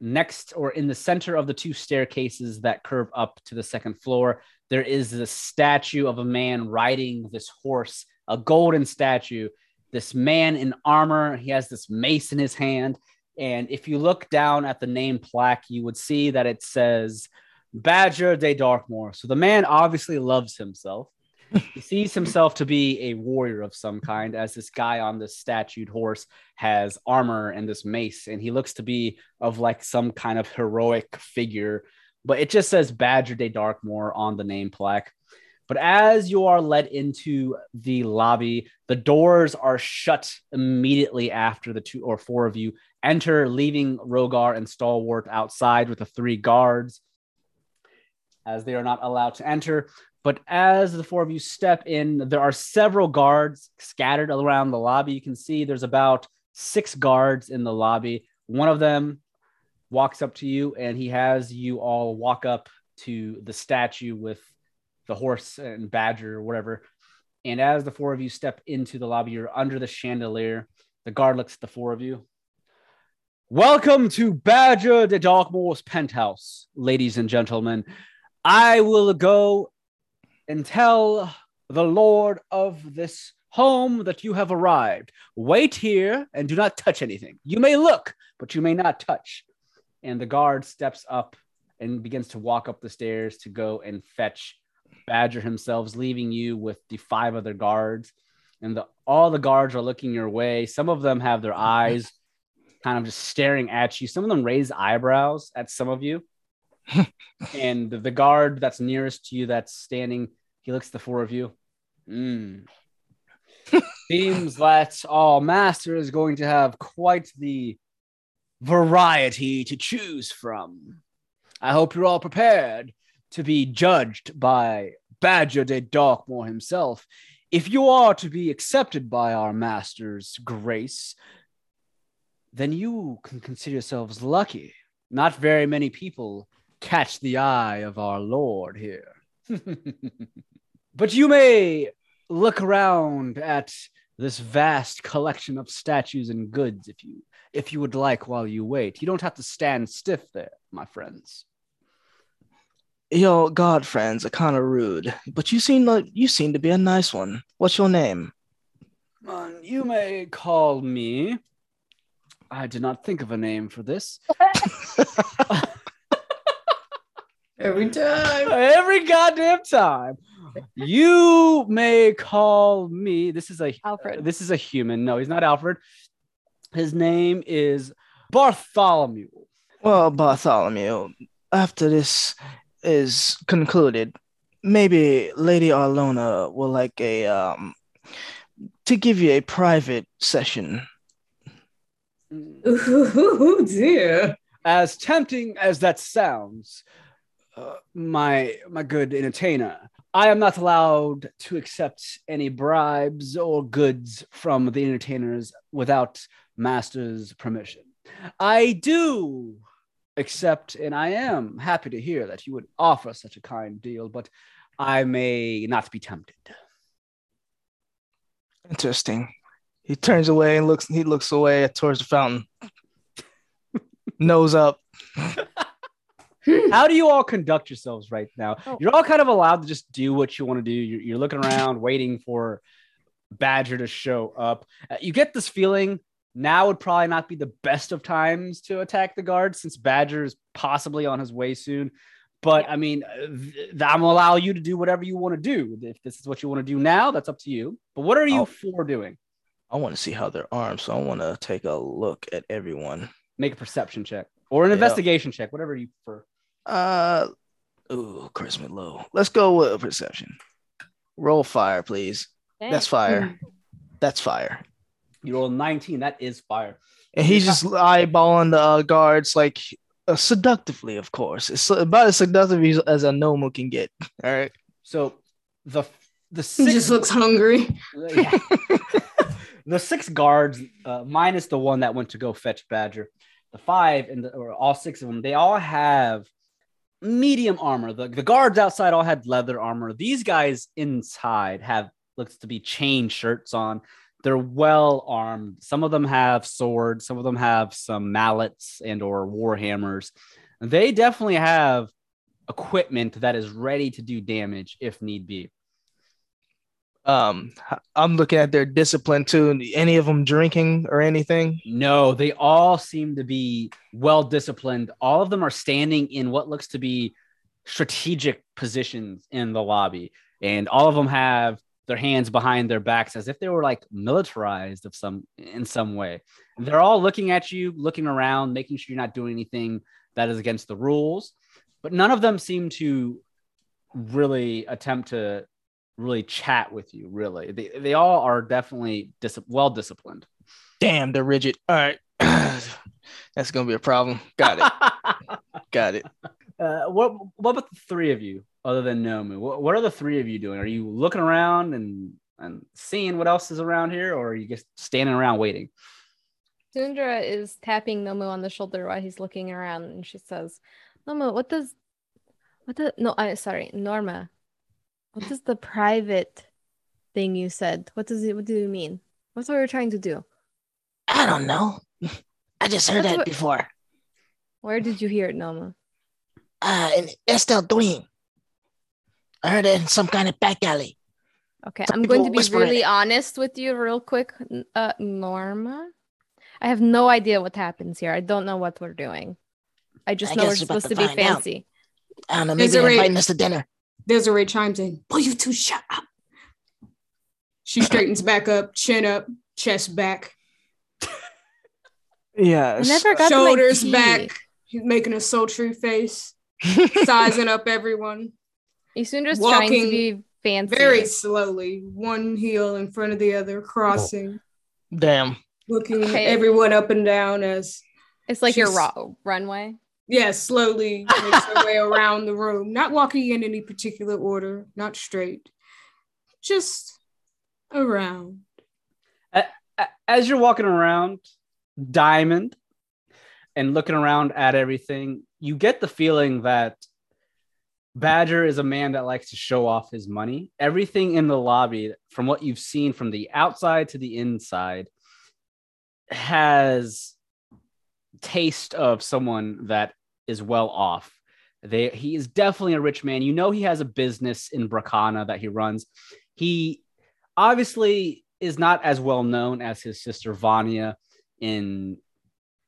next or in the center of the two staircases that curve up to the second floor, there is this statue of a man riding this horse, a golden statue. This man in armor, he has this mace in his hand. And if you look down at the name plaque, you would see that it says Badger de Darkmoor. So the man obviously loves himself. he sees himself to be a warrior of some kind, as this guy on this statued horse has armor and this mace, and he looks to be of like some kind of heroic figure. But it just says Badger de Darkmoor on the name plaque. But as you are led into the lobby, the doors are shut immediately after the two or four of you enter, leaving Rogar and Stalwart outside with the three guards, as they are not allowed to enter. But as the four of you step in, there are several guards scattered around the lobby. You can see there's about six guards in the lobby. One of them walks up to you and he has you all walk up to the statue with the horse and badger or whatever. And as the four of you step into the lobby, you're under the chandelier. The guard looks at the four of you. Welcome to Badger de Darkmoor's penthouse, ladies and gentlemen. I will go and tell the lord of this home that you have arrived. Wait here and do not touch anything. You may look, but you may not touch. And the guard steps up and begins to walk up the stairs to go and fetch Badger himself, leaving you with the five other guards. And the, all the guards are looking your way. Some of them have their eyes kind of just staring at you. Some of them raise eyebrows at some of you. and the, the guard that's nearest to you, that's standing, he looks at the four of you. Mm. Seems that our master is going to have quite the variety to choose from. I hope you're all prepared to be judged by Badger de Darkmoor himself. If you are to be accepted by our master's grace, then you can consider yourselves lucky. Not very many people catch the eye of our Lord here. but you may look around at this vast collection of statues and goods if you if you would like while you wait. You don't have to stand stiff there, my friends. Your god friends are kind of rude, but you seem like you seem to be a nice one. What's your name? Uh, you may call me. I did not think of a name for this. Every time. Every goddamn time. You may call me. This is a Alfred. This is a human. No, he's not Alfred. His name is Bartholomew. Well, Bartholomew, after this is concluded, maybe Lady Orlona will like a um to give you a private session. Ooh, dear. As tempting as that sounds, uh, my my good entertainer, I am not allowed to accept any bribes or goods from the entertainers without master's permission. I do accept, and I am happy to hear that you would offer such a kind deal, but I may not be tempted. Interesting. He turns away and looks. He looks away towards the fountain. Nose up. How do you all conduct yourselves right now? Oh. You're all kind of allowed to just do what you want to do. You're, you're looking around, waiting for Badger to show up. Uh, you get this feeling now would probably not be the best of times to attack the guard since Badger is possibly on his way soon. But I mean, uh, th- I'm gonna allow you to do whatever you want to do. If this is what you want to do now, that's up to you. But what are you Oh. for doing? I want to see how they're armed, so I want to take a look at everyone. Make a perception check or an Yeah. investigation check, whatever you prefer. Uh, ooh, charisma low. Let's go with perception. Roll fire, please. That's fire. That's fire. You roll 19. That is fire. And he's just eyeballing the uh, guards like uh, seductively, of course. It's about as seductive as- as a gnome can get. All right. So the the He just looks hungry. Yeah. the six guards, uh, minus the one that went to go fetch Badger, the five and the, or all six of them, they all have medium armor. The, the guards outside all had leather armor. These guys inside have looks to be chain shirts on. They're well armed. Some of them have swords. Some of them have some mallets and or war hammers. They definitely have equipment that is ready to do damage if need be. Um, I'm looking at their discipline too. Any of them drinking or anything? No, they all seem to be well disciplined. All of them are standing in what looks to be strategic positions in the lobby. and all of them have their hands behind their backs as if they were like militarized of some in some way. And they're all looking at you, looking around, making sure you're not doing anything that is against the rules. But none of them seem to really attempt to really chat with you. Really, they they all are definitely dis- well disciplined. Damn, they're rigid. All right. That's gonna be a problem. Got it. Got it. Uh, what what about the three of you other than Nomu? What, what are the three of you doing? Are you looking around and and seeing what else is around here, or are you just standing around waiting? Sundra is tapping Nomu on the shoulder while he's looking around, and she says, "Nomu, what does, what does no? I sorry, Norma, what does the private thing you said? What does it? What do you mean? What's what we're trying to do? I don't know. I just heard That's that what- before. Where did you hear it, Nomu? Uh, in Estelle Dream. I heard it in some kind of back alley. Okay, Some I'm going to be really it. honest with you, real quick, uh, Norma. I have no idea what happens here. I don't know what we're doing. I just I know we're guess we're about supposed to to be find out. fancy. I don't know. Maybe Desiree- they're inviting us to dinner. Desiree chimes in. Will you two shut up? She straightens back up, chin up, chest back, Yeah. I never got to my shoulders back. He's making a sultry face, sizing up everyone Isundra's trying to Walking be fancy. very slowly, one heel in front of the other, crossing, Damn. looking Okay. everyone up and down as It's like your She's- ro- runway. Yeah, slowly makes her way around the room, not walking in any particular order, not straight, just around. As you're walking around, Diamond, and looking around at everything, you get the feeling that Badger is a man that likes to show off his money. Everything in the lobby, from what you've seen from the outside to the inside, has taste of someone that is well off. They, he is definitely a rich man. You know he has a business in Bracana that he runs. He obviously is not as well known as his sister Vanya in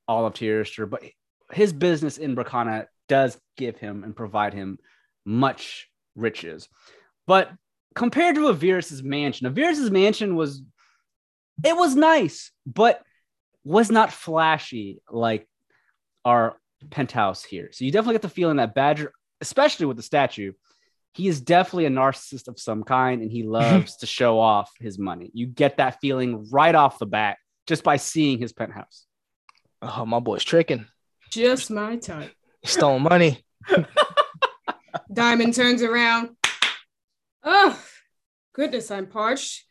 all of Tirister, but his business in Bracana does give him and provide him much riches. But compared to Avirus's mansion, Avirus's mansion was it was nice, but was not flashy like our penthouse here. So you definitely get the feeling that Badger, especially with the statue, he is definitely a narcissist of some kind and he loves to show off his money. You get that feeling right off the bat just by seeing his penthouse. Oh, my boy's tricking. Just my type. He stole money. Diamond turns around. Oh, goodness, I'm parched.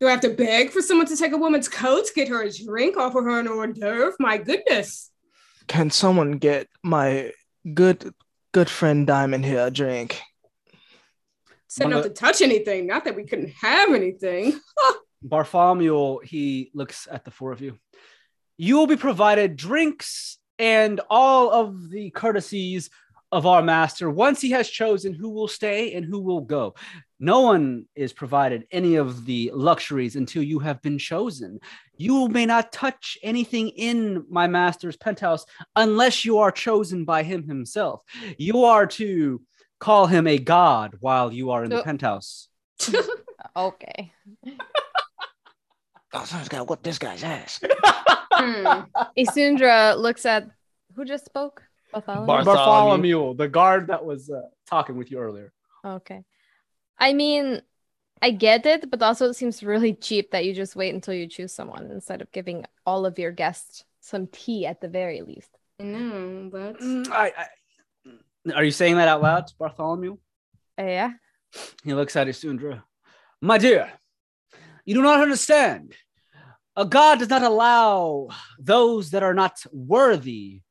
Do I have to beg for someone to take a woman's coat, get her a drink, offer her an hors d'oeuvre? My goodness. Can someone get my good good friend Diamond here a drink? Said not to touch anything, not that we couldn't have anything. Bartholomew, he looks at the four of you. You will be provided drinks and all of the courtesies of our master once he has chosen who will stay and who will go. No one is provided any of the luxuries until you have been chosen. You may not touch anything in my master's penthouse unless you are chosen by him himself. You are to call him a god while you are in the Oh. penthouse. Okay. Oh, someone's got to whip this guy's ass. Hmm. Isundra looks at who just spoke? Bartholomew? Bartholomew, the guard that was uh, talking with you earlier. Okay. I mean, I get it, but also it seems really cheap that you just wait until you choose someone instead of giving all of your guests some tea at the very least. No, that's Mm, I, I, are you saying that out loud Bartholomew? Uh, yeah. He looks at Isundra. My dear, you do not understand. A god does not allow those that are not worthy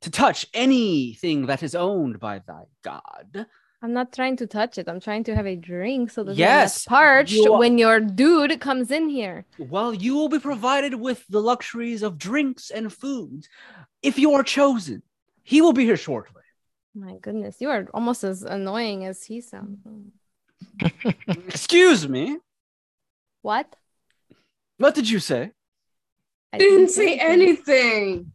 to touch anything that is owned by thy god. I'm not trying to touch it. I'm trying to have a drink so that Yes, it's parched you are- when your dude comes in here. Well, you will be provided with the luxuries of drinks and food if you are chosen. He will be here shortly. My goodness, you are almost as annoying as he sounds. Excuse me. What? What did you say? I didn't say anything.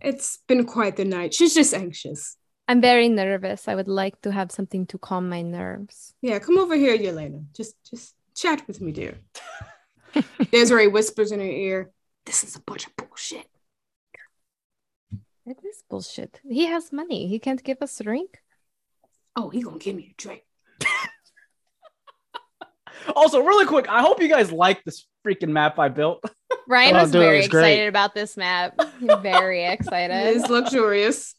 It's been quite the night. She's just anxious. I'm very nervous. I would like to have something to calm my nerves. Yeah, come over here, Yelena. Just just chat with me, dear. Desiree whispers in her ear, This is a bunch of bullshit. It is bullshit. He has money. He can't give us a drink. Oh, he gonna give me a drink. Also, really quick, I hope you guys like this freaking map I built. Ryan Oh, was dude, very it's great. excited about this map. Very excited. It's luxurious.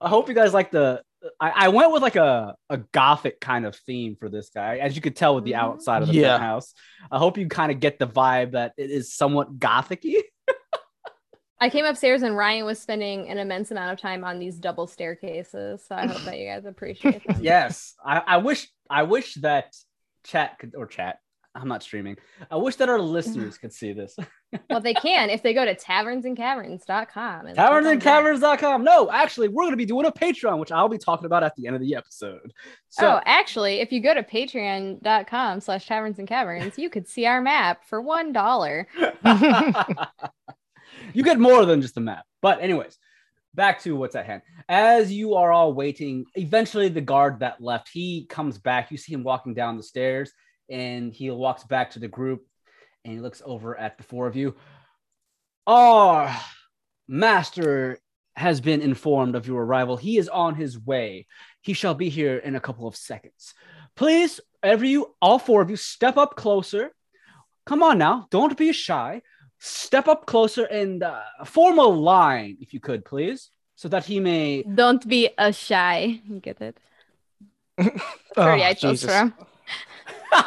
I hope you guys like the. I, I went with like a, a gothic kind of theme for this guy, as you could tell with the Mhm. outside of the Yeah. penthouse. I hope you kind of get the vibe that it is somewhat gothicy. I came upstairs and Ryan was spending an immense amount of time on these double staircases. So I hope that you guys appreciate them. yes, I, I wish I wish that chat could or chat. I'm not streaming. I wish that our listeners could see this. Well, they can if they go to tavernsandcaverns.com. and click on that. Tavernsandcaverns.com. No, actually, we're going to be doing a Patreon, which I'll be talking about at the end of the episode. So, oh, actually, if you go to patreon.com slash taverns and caverns, you could see our map for one dollar. you get more than just a map. But, anyways, back to what's at hand. As you are all waiting, eventually the guard that left, he comes back. You see him walking down the stairs, and he walks back to the group and he looks over at the four of you. Our master has been informed of your arrival. He is on his way. He shall be here in a couple of seconds. Please, every you, all four of you, step up closer. Come on now, don't be shy. Step up closer and uh, form a line, if you could, please, so that he may. Don't be a shy. You get it? Sorry, Oh, I chose Jesus. from.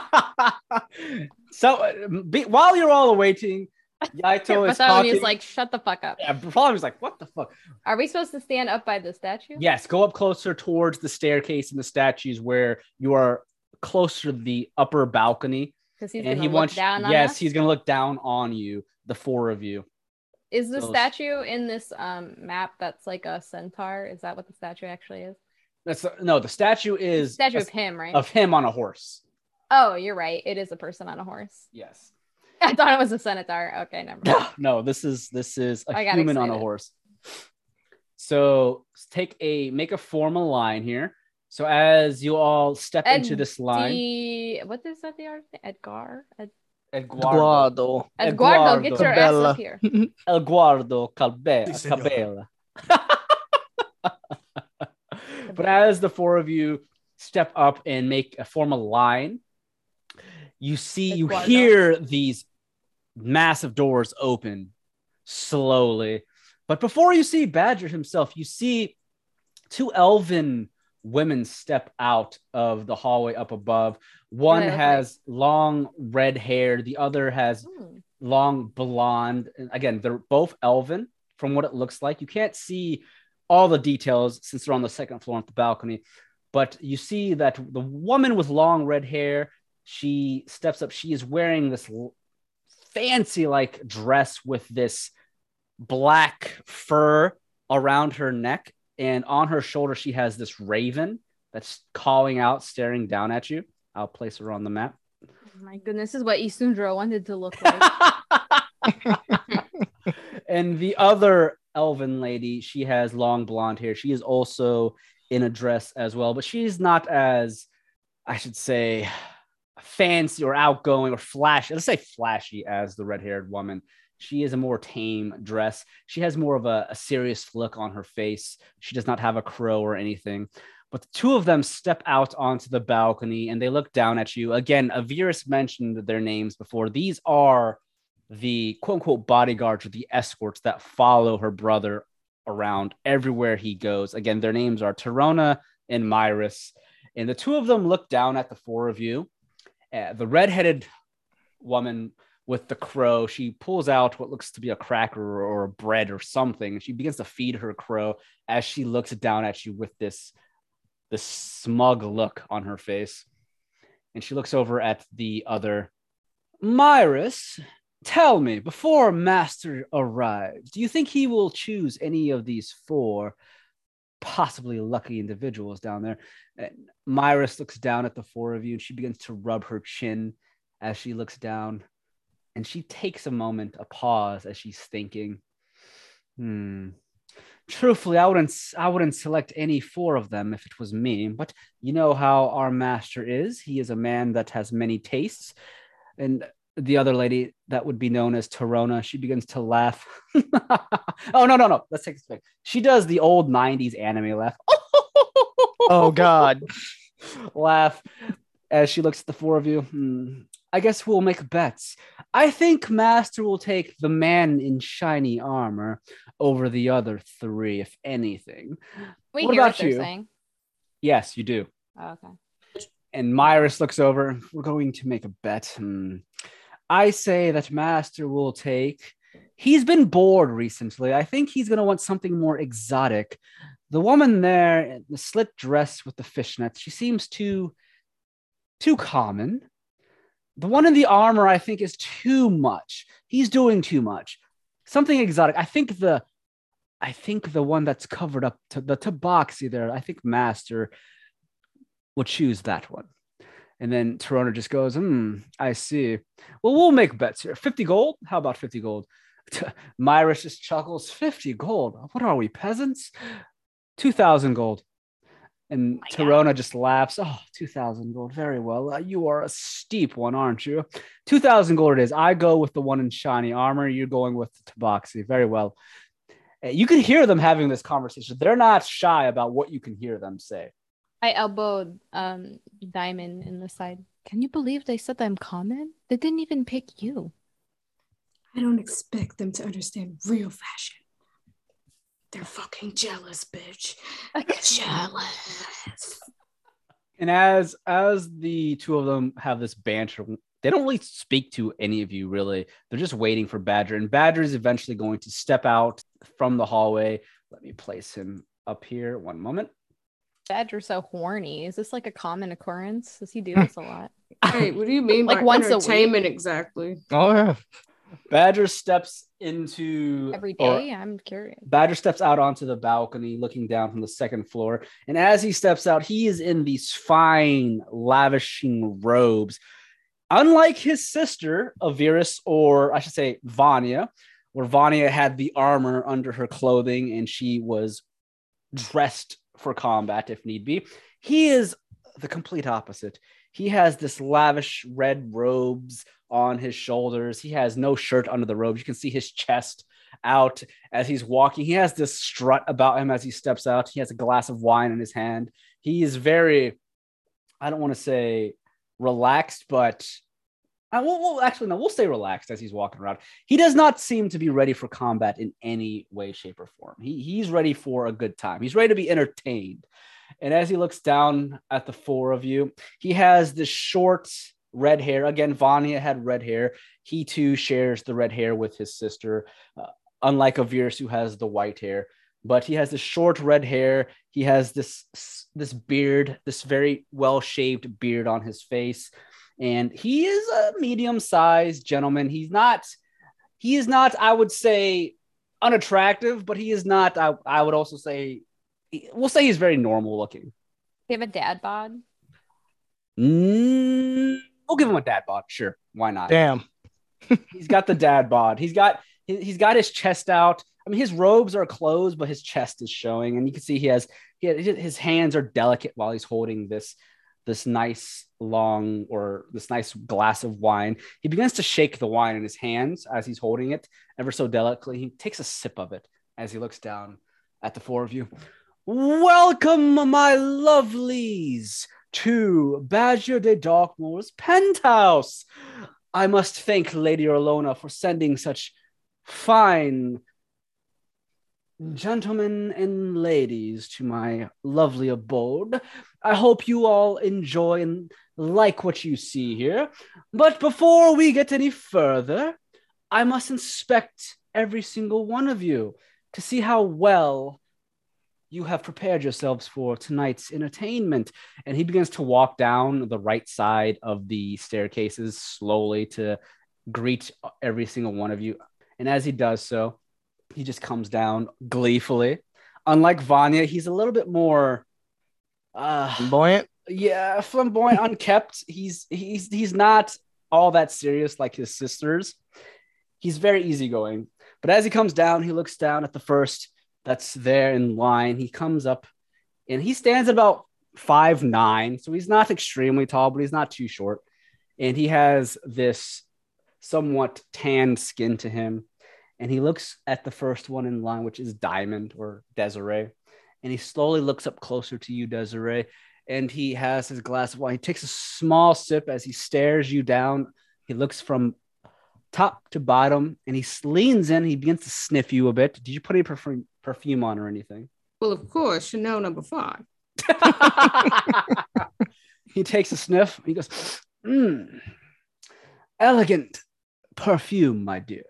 so, uh, be, while you're all awaiting, Yaito is talking. like, shut the fuck up. yeah, Bartholomew's like, what the fuck? Are we supposed to stand up by the statue? Yes, go up closer towards the staircase and the statues where you are closer to the upper balcony. Because he's and he look wants down on yes, us. he's gonna look down on you, the four of you. Is the those- statue in this um map that's like a centaur? Is that what the statue actually is? That's no, the statue is statue a- of him, right? of him on a horse. Oh, you're right. It is a person on a horse. Yes. I thought it was a centaur. Okay, never mind. no, this is this is a I got human on a horse. So take a make a formal line here. So as you all step into this line, The what is that the art? Edgar? Ed- Eduardo, Guardo. Eduardo, get your ass up here. Eduardo Calbe- Si, senor. Cabela. but as the four of you step up and make a formal line, you see, you Eduardo. hear these massive doors open slowly. But before you see Badger himself, you see two elven women step out of the hallway up above. One has long red hair, the other has Hmm. long blonde. And again, they're both elven from what it looks like. You can't see all the details since they're on the second floor at the balcony, but you see that the woman with long red hair, she steps up. She is wearing this fancy like dress with this black fur around her neck. And on her shoulder, she has this raven that's calling out, staring down at you. I'll place her on the map. Oh my goodness, this is what Isundra wanted to look like. and the other elven lady, she has long blonde hair. She is also in a dress as well, but she's not as, I should say, fancy or outgoing or flashy. Let's say flashy as the red haired woman. She is a more tame dress. She has more of a, a serious look on her face. She does not have a crow or anything. But the two of them step out onto the balcony and they look down at you. Again, Avirus mentioned their names before. These are the quote unquote bodyguards or the escorts that follow her brother around everywhere he goes. Again, their names are Terona and Myris. And the two of them look down at the four of you. Uh, the redheaded woman with the crow, she pulls out what looks to be a cracker or a bread or something. She begins to feed her crow as she looks down at you with this, this smug look on her face. And she looks over at the other Myris, tell me, before Master arrives, do you think he will choose any of these four possibly lucky individuals down there? And Myris looks down at the four of you and she begins to rub her chin as she looks down. And she takes a moment, a pause as she's thinking, hmm, truthfully, I wouldn't I wouldn't select any four of them if it was me. But you know how our master is. He is a man that has many tastes. And the other lady that would be known as Torona, she begins to laugh. oh no, no, no. Let's take this back. She does the old 90s anime laugh. Oh God. laugh as she looks at the four of you. Hmm. I guess we'll make bets. I think Master will take the man in shiny armor over the other three, if anything. We What hear about what you? saying. Yes, you do. Oh, okay. And Myris looks over. We're going to make a bet. Hmm. I say that Master will take. He's been bored recently. I think he's going to want something more exotic. The woman there, the slit dress with the fishnets, she seems too, too common. The one in the armor, I think, is too much. He's doing too much. Something exotic. I think the, I think the one that's covered up to the tabaxi there. I think Master will choose that one. And then Torona just goes, hmm, I see. Well, we'll make bets here. 50 gold? How about 50 gold? Myris just chuckles, 50 gold. What are we, peasants? 2,000 gold. And my Torona just laughs. Oh, 2,000 gold. Very well. Uh, you are a steep one, aren't you? 2,000 gold it is. I go with the one in shiny armor. You're going with the tabaxi. Very well. Uh, You can hear them having this conversation. They're not shy about what you can hear them say. I elbowed um Diamond in the side. Can you believe they said I'm common? They didn't even pick you. I don't expect them to understand real fashion. They're fucking jealous, bitch. Jealous. And as as the two of them have this banter, they don't really speak to any of you really. They're just waiting for Badger, and Badger is eventually going to step out from the hallway. Let me place him up here. One moment. Badger's so horny. Is this like a common occurrence? Does he do hmm. this a lot? Wait, what do you mean Like by once a week? entertainment exactly? Oh yeah. Badger steps into every day. or- I'm curious. Badger steps out onto the balcony, looking down from the second floor. And as he steps out, he is in these fine, lavishing robes. Unlike his sister, Avirus, or I should say, Vanya, where Vanya had the armor under her clothing and she was dressed for combat if need be, he is the complete opposite. He has this lavish red robes on his shoulders. He has no shirt under the robes. You can see his chest out as he's walking. He has this strut about him as he steps out. He has a glass of wine in his hand. He is very, I don't want to say relaxed, but I will we'll, actually no, we'll stay relaxed as he's walking around. He does not seem to be ready for combat in any way, shape, or form. He he's ready for a good time. He's ready to be entertained. And as he looks down at the four of you, he has this short red hair. Again, Vanya had red hair. He too shares the red hair with his sister, uh, unlike Avirus, who has the white hair. But he has this short red hair. He has this this beard, this very well shaved beard on his face, and he is a medium sized gentleman. He's not. He is not. I would say unattractive, but he is not. I, I would also say. We'll say he's very normal looking. Do you have a dad bod? Mm, we'll give him a dad bod. Sure, why not? Damn. He's got the dad bod. He's got he- he's got his chest out. I mean, his robes are closed, but his chest is showing, and you can see he has he his hands are delicate while he's holding this this nice long or this nice glass of wine. He begins to shake the wine in his hands as he's holding it ever so delicately. He takes a sip of it as he looks down at the four of you. Welcome, my lovelies, to Badger de Darkmoor's penthouse. I must thank Lady Orlona for sending such fine gentlemen and ladies to my lovely abode. I hope you all enjoy and like what you see here. But before we get any further, I must inspect every single one of you to see how well you have prepared yourselves for tonight's entertainment. And he begins to walk down the right side of the staircases slowly to greet every single one of you. And as he does so, he just comes down gleefully. Unlike Vanya, he's a little bit more uh Buoyant. yeah, flamboyant, unkept. He's he's he's not all that serious like his sisters. He's very easygoing. But as he comes down, he looks down at the first that's there in line. He comes up and he stands about five nine, so he's not extremely tall, but he's not too short. And he has this somewhat tanned skin to him. And he looks at the first one in line, which is Diamond or Desiree. And he slowly looks up closer to you, Desiree. And he has his glass of wine. He takes a small sip as he stares you down. He looks from top to bottom and he leans in. He begins to sniff you a bit. Did you put any perfume, perfume on or anything? Well, of course, Chanel number five. he takes a sniff. He goes, "Mmm, elegant perfume, my dear."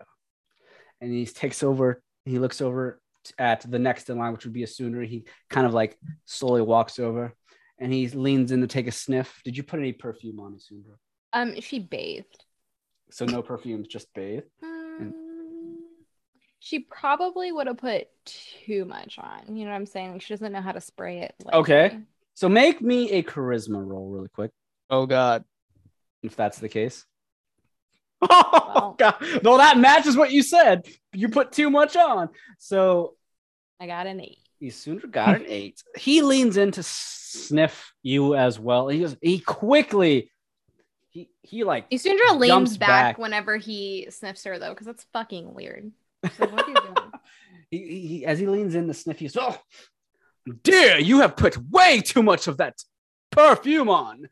And he takes over. He looks over at the next in line, which would be a sooner. He kind of like slowly walks over, and he leans in to take a sniff. Did you put any perfume on Isundra? Um, she bathed. So no perfumes, just bathe. Um, she probably would have put too much on. You know what I'm saying? Like she doesn't know how to spray it. Okay. So make me a charisma roll really quick, Oh God. if that's the case. Oh well- Oh God! No, that matches what you said. You put too much on. So I got an eight. Isundra got an eight. He leans in to sniff you as well. He goes. He quickly. He he like Isundra leans back, back. whenever he sniffs her though, because that's fucking weird. Like, what are you doing? he, he, he- as he leans in to sniff you. Oh, dear, you have put way too much of that perfume on.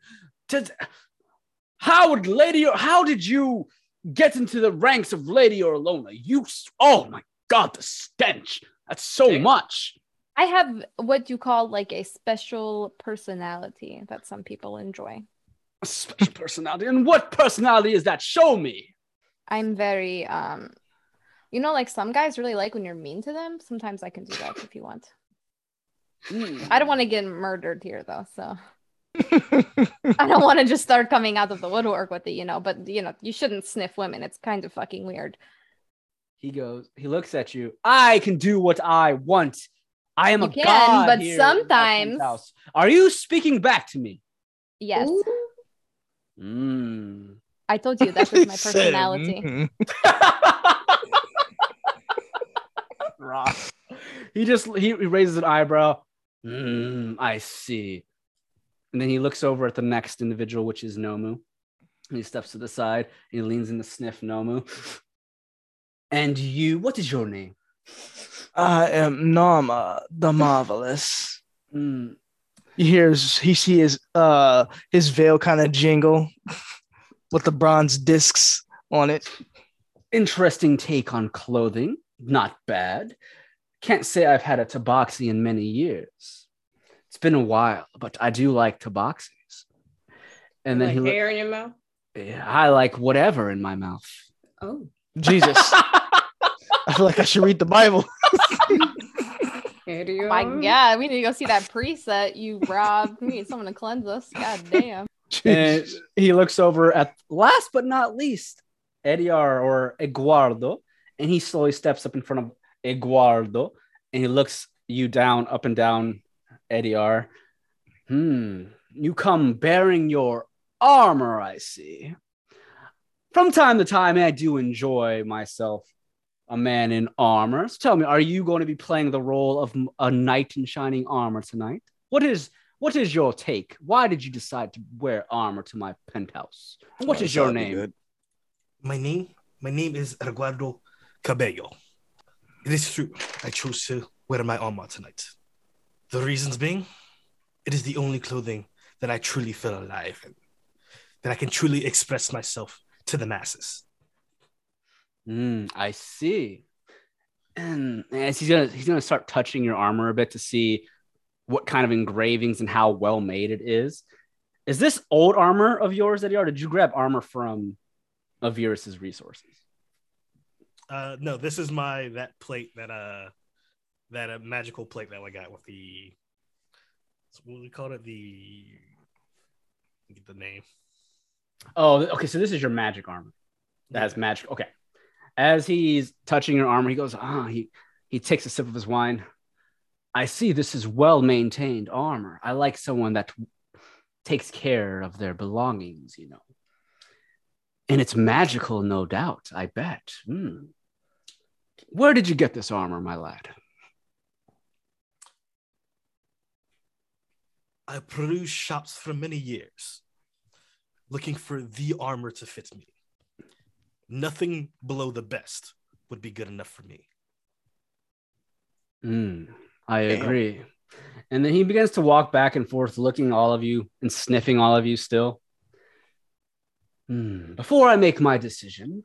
How would Lady? How did you get into the ranks of Lady Orlona? You. Oh my God, the stench. That's so Damn. much. I have what you call like a special personality that some people enjoy. A special personality. And what personality is that? Show me. I'm very um you know like some guys really like when you're mean to them. Sometimes I can do that if you want. Hmm. I don't want to get murdered here though, so I don't want to just start coming out of the woodwork with it, you know, but you know, you shouldn't sniff women. It's kind of fucking weird. He goes, he looks at you. I can do what I want. I am You a can, god. but here sometimes- house. Are you speaking back to me? Yes. Ooh. Mm. I told you that was my personality. "Mhm." Rock. He just he, he raises an eyebrow. Mm, I see. And then he looks over at the next individual, which is Nomu. And he steps to the side. And he leans in to sniff Nomu. And you, what is your name? I am Nomu the Marvelous. Mm, You hear his, he sees his uh his veil kind of jingle with the bronze discs on it. interesting take on clothing. Not bad. Can't say I've had a tabaxi in many years. It's been a while, but I do like tabaxis. And then like he, look- hair in your mouth. yeah, I like whatever in my mouth. Oh, Jesus. I feel like I should read the Bible. Idiot. Oh my god, we need to go see that preset you robbed. We need someone to cleanse us. God damn. and he looks over at last but not least Ediar or Eduardo, and he slowly steps up in front of Eduardo, and he looks you down, up and down, Ediar. Hmm, you come bearing your armor, I see. From time to time, I do enjoy myself a man in armor. So tell me, are you going to be playing the role of a knight in shining armor tonight? What is what is your take? Why did you decide to wear armor to my penthouse? What is your name? My name, my name is Eduardo Cabello. It is true. I chose to wear my armor tonight. The reasons being, it is the only clothing that I truly feel alive in, that I can truly express myself to the masses. Mm, I see. And as he's gonna he's gonna start touching your armor a bit to see what kind of engravings and how well made it is. Is this old armor of yours that you are? Did you grab armor from Avirus's resources? Uh, no, this is my that plate that uh that uh, magical plate that I got with the what do we call it the get the name Oh, okay. So this is your magic armor. that has Yeah. magic. Okay. As he's touching your armor, he goes, ah, he he takes a sip of his wine. I see this is well maintained armor. I like someone that takes care of their belongings, you know. And it's magical, no doubt, I bet. Hmm. Where did you get this armor, my lad? I perused shops for many years, looking for the armor to fit me. Nothing below the best would be good enough for me. Mm, I Damn. agree. And then he begins to walk back and forth, looking all of you and sniffing all of you still. Hmm, Before I make my decision,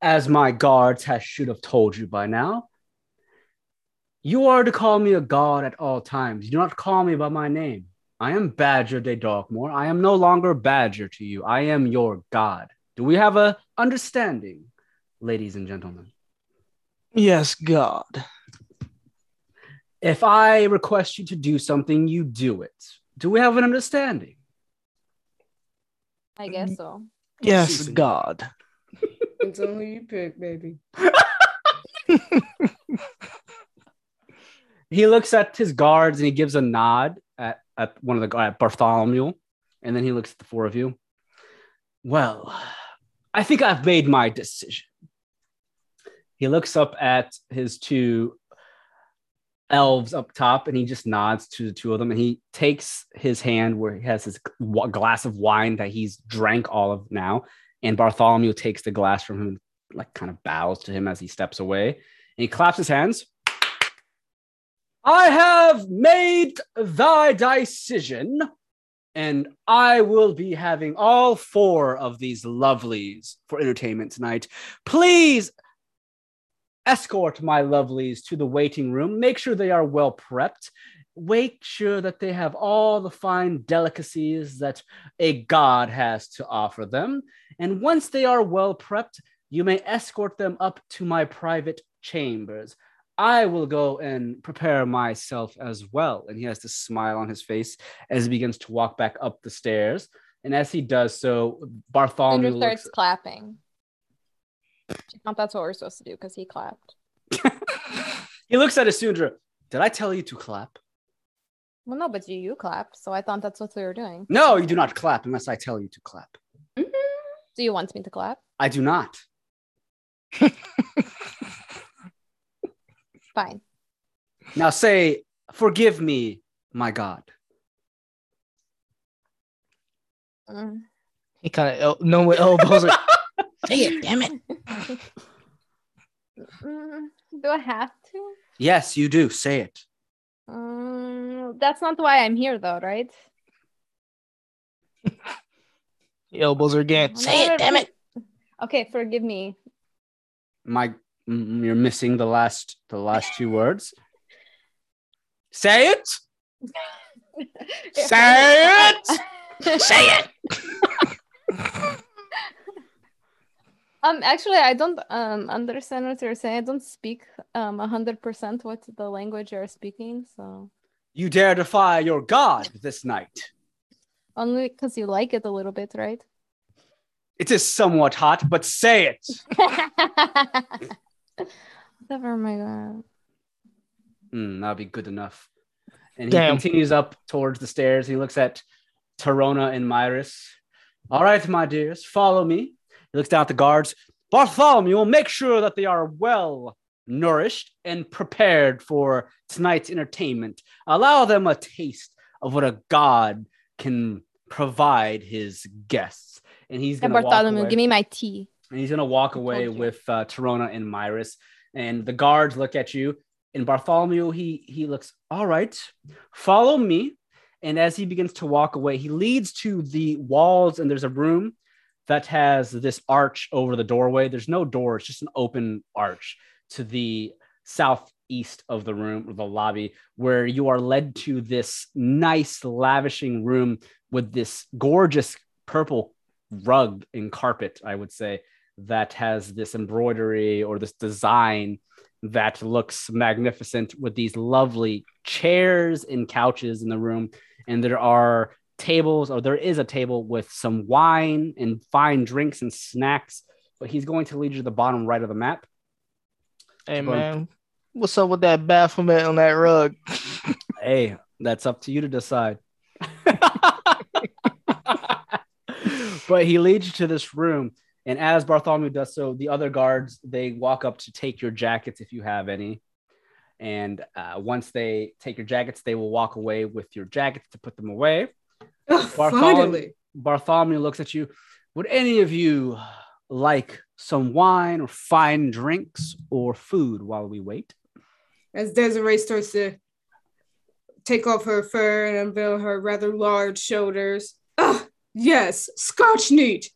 as my guards has should have told you by now, you are to call me a god at all times. You do not call me by my name. I am Badger de Darkmoor. I am no longer Badger to you. I am your god. Do we have a understanding, ladies and gentlemen? Yes, God. If I request you to do something, you do it. Do we have an understanding? I guess so. Yes, God. It's only you pick, baby. He looks at his guards and he gives a nod at, at one of the at Bartholomew, and then he looks at the four of you. Well, I think I've made my decision. He looks up at his two elves up top and he just nods to the two of them and he takes his hand where he has his glass of wine that he's drank all of now and Bartholomew takes the glass from him like kind of bows to him as he steps away and he claps his hands I have made thy decision, and I will be having all four of these lovelies for entertainment tonight. Please escort my lovelies to the waiting room. Make sure they are well prepped. Make sure that they have all the fine delicacies that a god has to offer them. And once they are well prepped, you may escort them up to my private chambers. I will go and prepare myself as well. And he has this smile on his face as he begins to walk back up the stairs. And as he does so, Bartholomew Andrew starts looks, clapping. I thought that's what we're supposed to do because he clapped. he looks at Isundra. Did I tell you to clap? Well, no, but you you clapped, so I thought that's what we were doing. No, you do not clap unless I tell you to clap. Mm-hmm. Do you want me to clap? I do not. Fine. Now say, Forgive me, my God. Mm. He kind of el- no with elbows. Like, Say it, damn it. Mm, do I have to? Yes, you do. Say it. Mm, that's not why I'm here, though, right? elbows are again. Say it, damn it. Okay, forgive me. My you're missing the last the last two words. Say it. Say it. Say it. Um, actually, I don't um understand what you're saying. I don't speak um a hundred percent what the language you're speaking, so You dare defy your God this night. only because you like it a little bit, right? It is somewhat hot, but say it. Whatever, my god. Mm, that'll be good enough. And he Damn. continues up towards the stairs. He looks at Tarona and Myris. All right, my dears, follow me. He looks down at the guards. Bartholomew will make sure that they are well nourished and prepared for tonight's entertainment. Allow them a taste of what a god can provide his guests. And he's going to walk Bartholomew, away. give me my tea. And he's gonna walk away with uh, Torona and Myris, and the guards look at you. And Bartholomew, he he looks all right. Follow me. And as he begins to walk away, he leads to the walls, and there's a room that has this arch over the doorway. There's no door; it's just an open arch to the southeast of the room or the lobby, where you are led to this nice, lavishing room with this gorgeous purple rug and carpet, I would say, that has this embroidery or this design that looks magnificent with these lovely chairs and couches in the room. And there are tables, or there is a table with some wine and fine drinks and snacks. But he's going to lead you to the bottom right of the map. Hey on. man, what's up with that Baphomet on that rug? Hey, that's up to you to decide. but he leads you to this room, and as Bartholomew does so, the other guards they walk up to take your jackets if you have any, And uh, once they take your jackets, they will walk away with your jackets to put them away. Oh, Bartholomew- finally. Bartholomew looks at you. Would any of you like some wine or fine drinks or food while we wait? As Desiree starts to take off her fur and unveil her rather large shoulders. Ah, yes, scotch neat.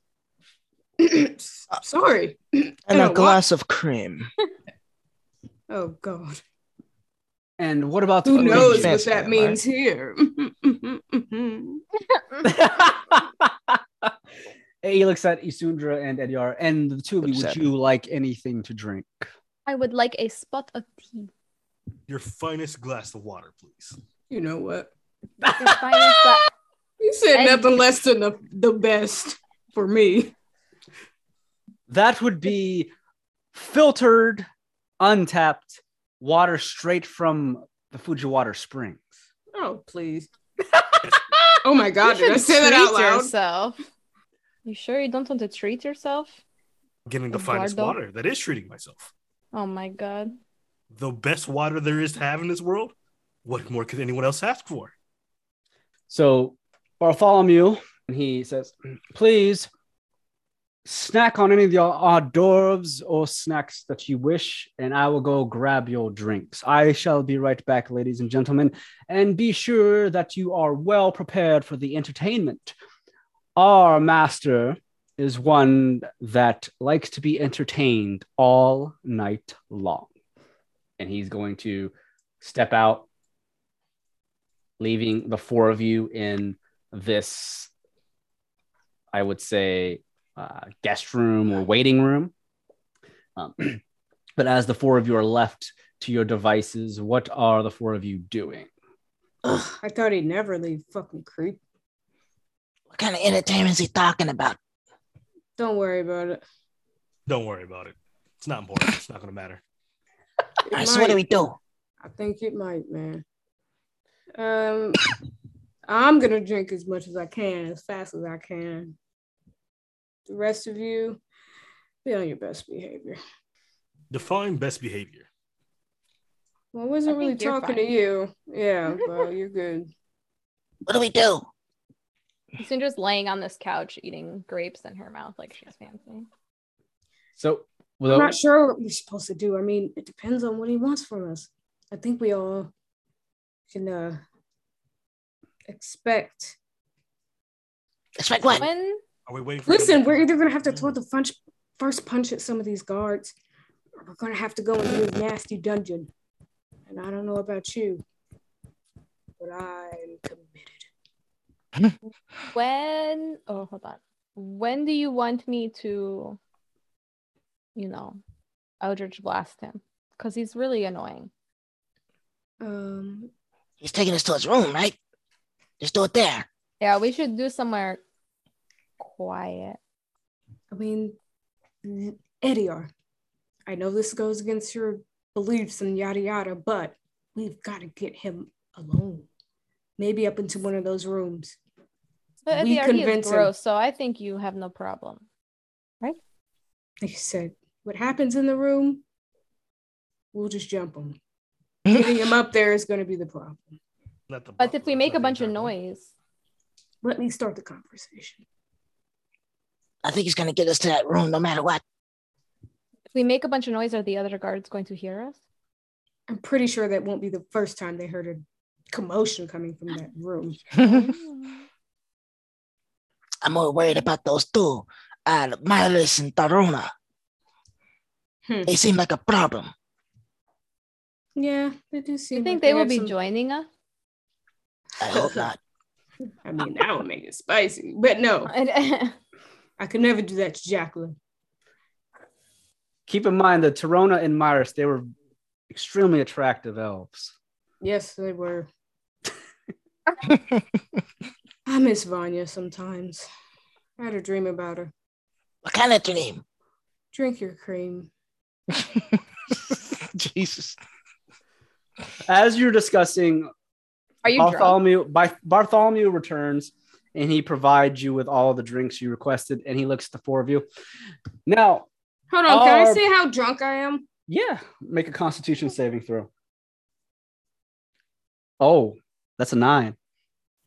Sorry. And And a a glass of cream. Oh God. And what about Who the knows what that that, means here? he looks at Isundra and Ediar, and the two of you. Would you like anything to drink? I would like a spot of tea. Your finest glass of water, please. you know what? The finest gla- You said And- nothing less than the, the best for me. That would be filtered, untapped water straight from the Fujiwater Springs. Oh, please. oh my God, You did I should say that out loud? Yourself. You sure you don't want to treat yourself? Getting the finest Eduardo? water. That is treating myself. Oh my god. The best water there is to have in this world. What more could anyone else ask for? So Bartholomew, and he says, please snack on any of your hors d'oeuvres or snacks that you wish, and I will go grab your drinks. I shall be right back, ladies and gentlemen, and be sure that you are well prepared for the entertainment. Our master is one that likes to be entertained all night long. And he's going to step out leaving the four of you in this, I would say, uh, guest room or waiting room. Um, but as the four of you are left to your devices, what are the four of you doing? Ugh, I thought he'd never leave. Fucking creep. What kind of entertainment is he talking about? Don't worry about it. Don't worry about it. It's not important. It's not going to matter. It All right, so what do might. we do? I think it might, man. Um, I'm gonna drink as much as I can, as fast as I can. The rest of you, be on your best behavior. Define best behavior. Well, I wasn't I really think you're talking to you. Yeah, well, you're good. What do we do? Cinder's laying on this couch eating grapes in her mouth like she's fancy. So, I'm not sure what we're supposed to do. I mean, it depends on what he wants from us. I think we all can uh expect. Expect what? When Are we waiting for Listen, we're either gonna have to throw the punch first punch at some of these guards, or we're gonna have to go into a nasty dungeon. And I don't know about you, but I'm committed. when oh hold on. When do you want me to you know Eldritch blast him? Because he's really annoying. Um, He's taking us to his room, right? Just do it there. Yeah, we should do somewhere quiet. I mean, Ediar, I know this goes against your beliefs and yada yada, but we've got to get him alone. Maybe up into one of those rooms. But We the already is convince him. so I think you have no problem. Right? Like you said, what happens in the room, we'll just jump him. Getting him up there is going to be the problem. The But if we make a bunch of noise, Let me start the conversation. I think he's gonna get us to that room no matter what. if we make a bunch of noise, are the other guards going to hear us? I'm pretty sure that won't be the first time they heard a commotion coming from that room. I'm more worried about those two, uh, Myris and Torona. Hmm. They seem like a problem. Yeah, they do Do seem. you think like they will be some- joining us? I hope not. I mean, that would make it spicy, but no, I could never do that to Jacqueline. keep in mind that Torona and Myris, they were extremely attractive elves. Yes, they were. I miss Vanya sometimes. I had a dream about her. What kind of dream? Drink your cream. Jesus. As you're discussing, Are you? Bartholomew, by, Bartholomew returns and he provides you with all the drinks you requested, and he looks at the four of you. Now, Hold on, can I Our- see how drunk I am? yeah, make a Constitution saving throw. Oh, that's a nine.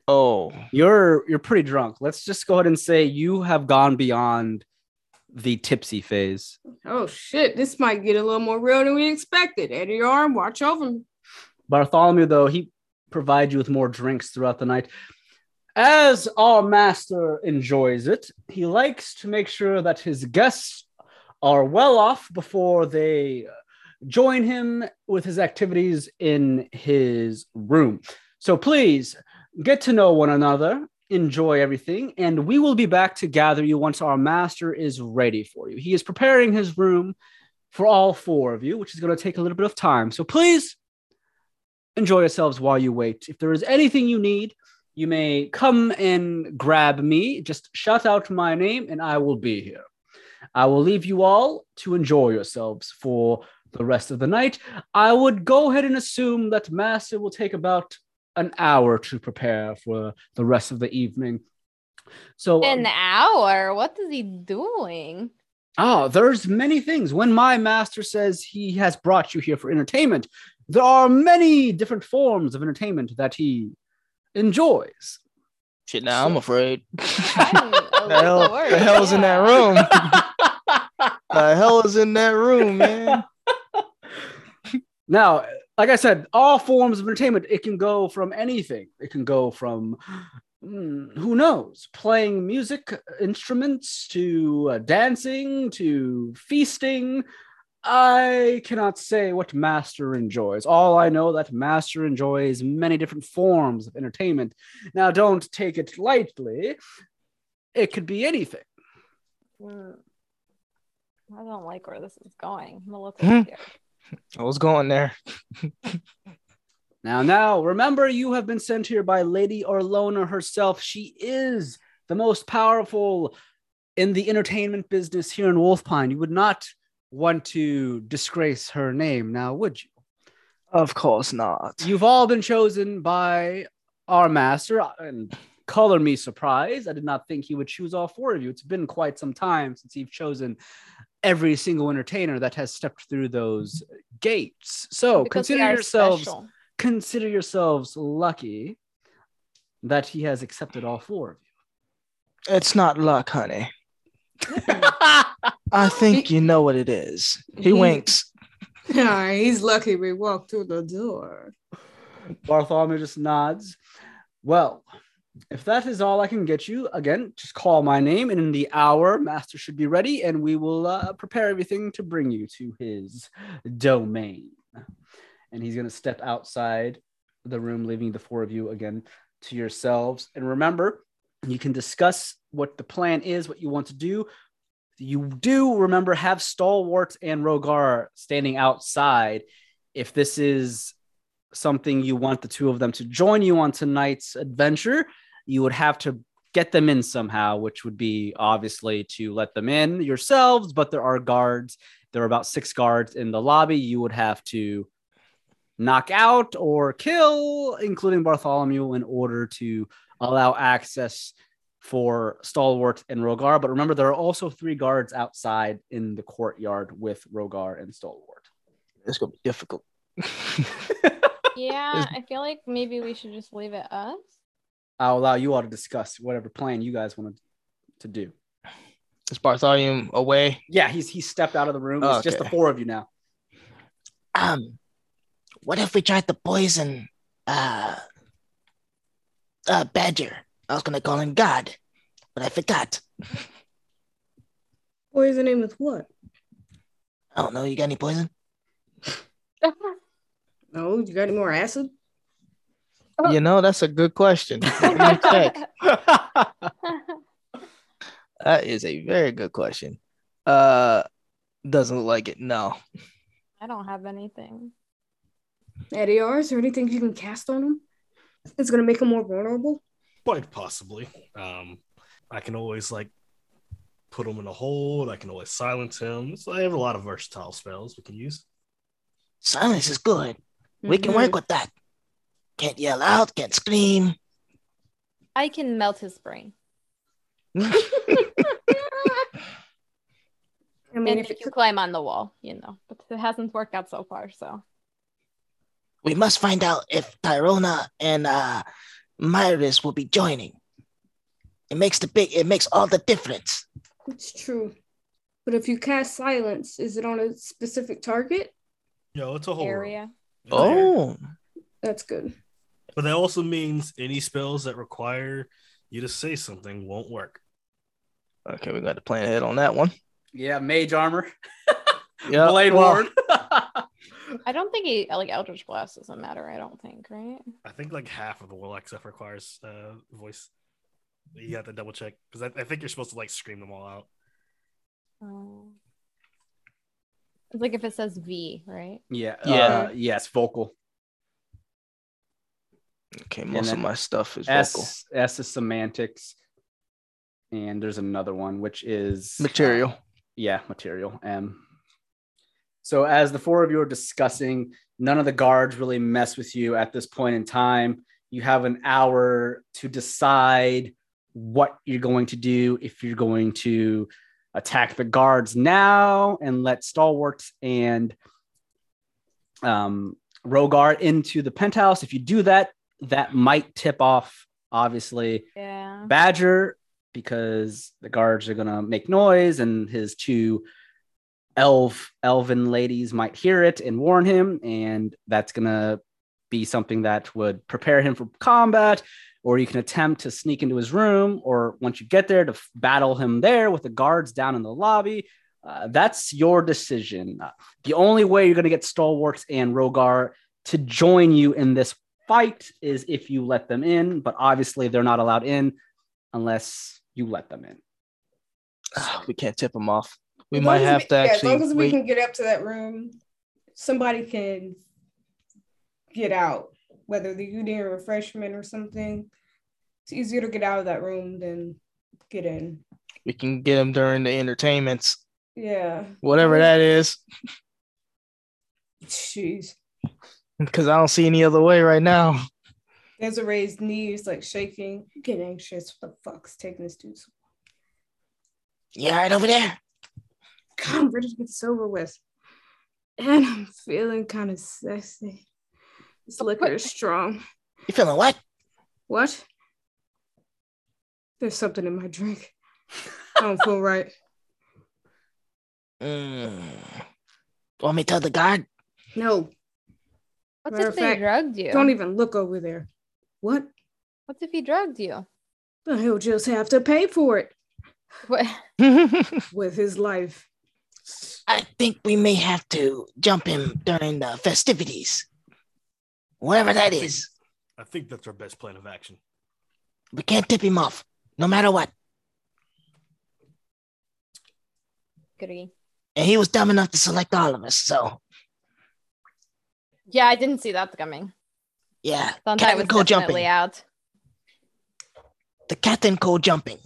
Oh, You're you're pretty drunk. Let's just go ahead and say you have gone beyond the tipsy phase. Oh shit, this might get a little more real than we expected. Ediar, watch over him. Bartholomew, though, he provides you with more drinks throughout the night. As our master enjoys it, he likes to make sure that his guests are well off before they uh, join him with his activities in his room. So please get to know one another, enjoy everything, and we will be back to gather you once our master is ready for you. He is preparing his room for all four of you, which is going to take a little bit of time. So please enjoy yourselves while you wait. If there is anything you need, you may come and grab me. Just shout out my name and I will be here. I will leave you all to enjoy yourselves for the rest of the night. I would go ahead and assume that Master will take about an hour to prepare for the rest of the evening. So An hour? What is he doing? Ah, there's many things. When my master says he has brought you here for entertainment, there are many different forms of entertainment that he enjoys. shit! Now I'm afraid. The hell, little worried, the hell's in that room? the hell is in that room, man? Now, like I said, all forms of entertainment, it can go from anything. It can go from mm, who knows, playing music instruments to uh, dancing to feasting. I cannot say what Master enjoys. All I know that Master enjoys many different forms of entertainment. Now, don't take it lightly. It could be anything. Mm. I don't like where this is going. I'm a little Hmm. scared. I was going there. Now, now, remember, you have been sent here by Lady Orlona herself. She is the most powerful in the entertainment business here in Wolfpine. You would not want to disgrace her name, now, would you? Of course not. You've all been chosen by our master, and color me surprised. I did not think he would choose all four of you. It's been quite some time since you've chosen every single entertainer that has stepped through those gates. So Because consider yourselves special. consider yourselves lucky that he has accepted all four of you. It's not luck, honey. you. I think you know what it is. He He- winks. Ah, he's lucky we walked through the door. Bartholomew just nods. Well, if that is all I can get you, again, just call my name, and in the hour, Master should be ready, and we will uh, prepare everything to bring you to his domain. And he's going to step outside the room, leaving the four of you again to yourselves. And remember, you can discuss what the plan is, what you want to do. You do remember have Stalwart and Rogar standing outside. If this is something you want the two of them to join you on tonight's adventure, you would have to get them in somehow, which would be obviously to let them in yourselves. But there are guards. There are about six guards in the lobby. You would have to knock out or kill, including Bartholomew, in order to allow access for Stalwart and Rogar. But remember, there are also three guards outside in the courtyard with Rogar and Stalwart. It's gonna be difficult. Yeah, I feel like maybe we should just leave it us. I'll allow you all to discuss whatever plan you guys wanted to do. Is Bartholomew away? Yeah, he's he stepped out of the room. It's just the four of you now. Um, what if we tried to poison uh uh Badger? I was gonna call him God, but I forgot. Poison him with what? I don't know. You got any poison? Oh, you got any more acid? You know, that's a good question. Check. That is a very good question. Uh, doesn't look like it. No. I don't have anything. Ediar, is there anything you can cast on him? It's gonna make him more vulnerable. Quite possibly. Um, I can always like put him in a hold. I can always silence him. So I have a lot of versatile spells we can use. Silence is good. We can Mhm. work with that. Can't yell out. Can't scream. I can melt his brain. I mean, and if make it you climb on the wall, you know. But it hasn't worked out so far, so We must find out if Torona and uh, Myris will be joining. It makes the big. It makes all the difference. It's true. But if you cast silence, is it on a specific target? No, it's a whole area. It's. Oh, That's good. But that also means any spells that require you to say something won't work. okay. We got to plan ahead on that one. Yeah, mage armor. Yeah, Blade well, ward. I don't think he like Eldritch Blast doesn't matter. I don't think, right? I think like half of the warlock stuff requires uh, voice. You have to double check because I, I think you're supposed to like scream them all out. Um, it's like if it says V, right? yeah. Yeah. Uh, yes, vocal. Okay, most of my stuff is vocal. S S is semantics. And there's another one which is Material. yeah, material. M. So as the four of you are discussing, none of the guards really mess with you at this point in time. You have an hour to decide what you're going to do. If you're going to attack the guards now and let stalwarts and um, Rogar into the penthouse. If you do that, that might tip off, obviously, Yeah. Badger because the guards are gonna make noise and his two elf elven ladies might hear it and warn him and that's gonna be something that would prepare him for combat or you can attempt to sneak into his room or once you get there to f- battle him there with the guards down in the lobby uh, that's your decision Uh, the only way you're going to get stalwarts and rogar to join you in this fight is if you let them in but obviously they're not allowed in unless you let them in. Ah, we can't tip them off. We might have we- to yeah, as long as we wait. can get up to that room, somebody can get out, whether you need a refreshment or something. It's easier to get out of that room than get in. We can get them during the entertainments, Yeah. whatever that is, Jeez. because I don't see any other way right now. There's a raised knees, like shaking. Getting anxious. What the fuck's taking this dude? Yeah, right over there? God, I'm ready to get this over with. And I'm feeling kind of sexy. This liquor is strong. You feeling what? What? There's something in my drink. I don't feel right. Mm. Want me to tell the guard? No, What's Matter if of they fact, drugged you? don't even look over there. What? What's if he drugged you? Well, he'll just have to pay for it What? with his life. I think we may have to jump him during the festivities. Whatever that is. I think that's our best plan of action. We can't tip him off, no matter what. Goody. And he was dumb enough to select all of us, so Yeah, I didn't see that coming. yeah. Thought Cat that and was co definitely jumping. out. The cat and co jumping.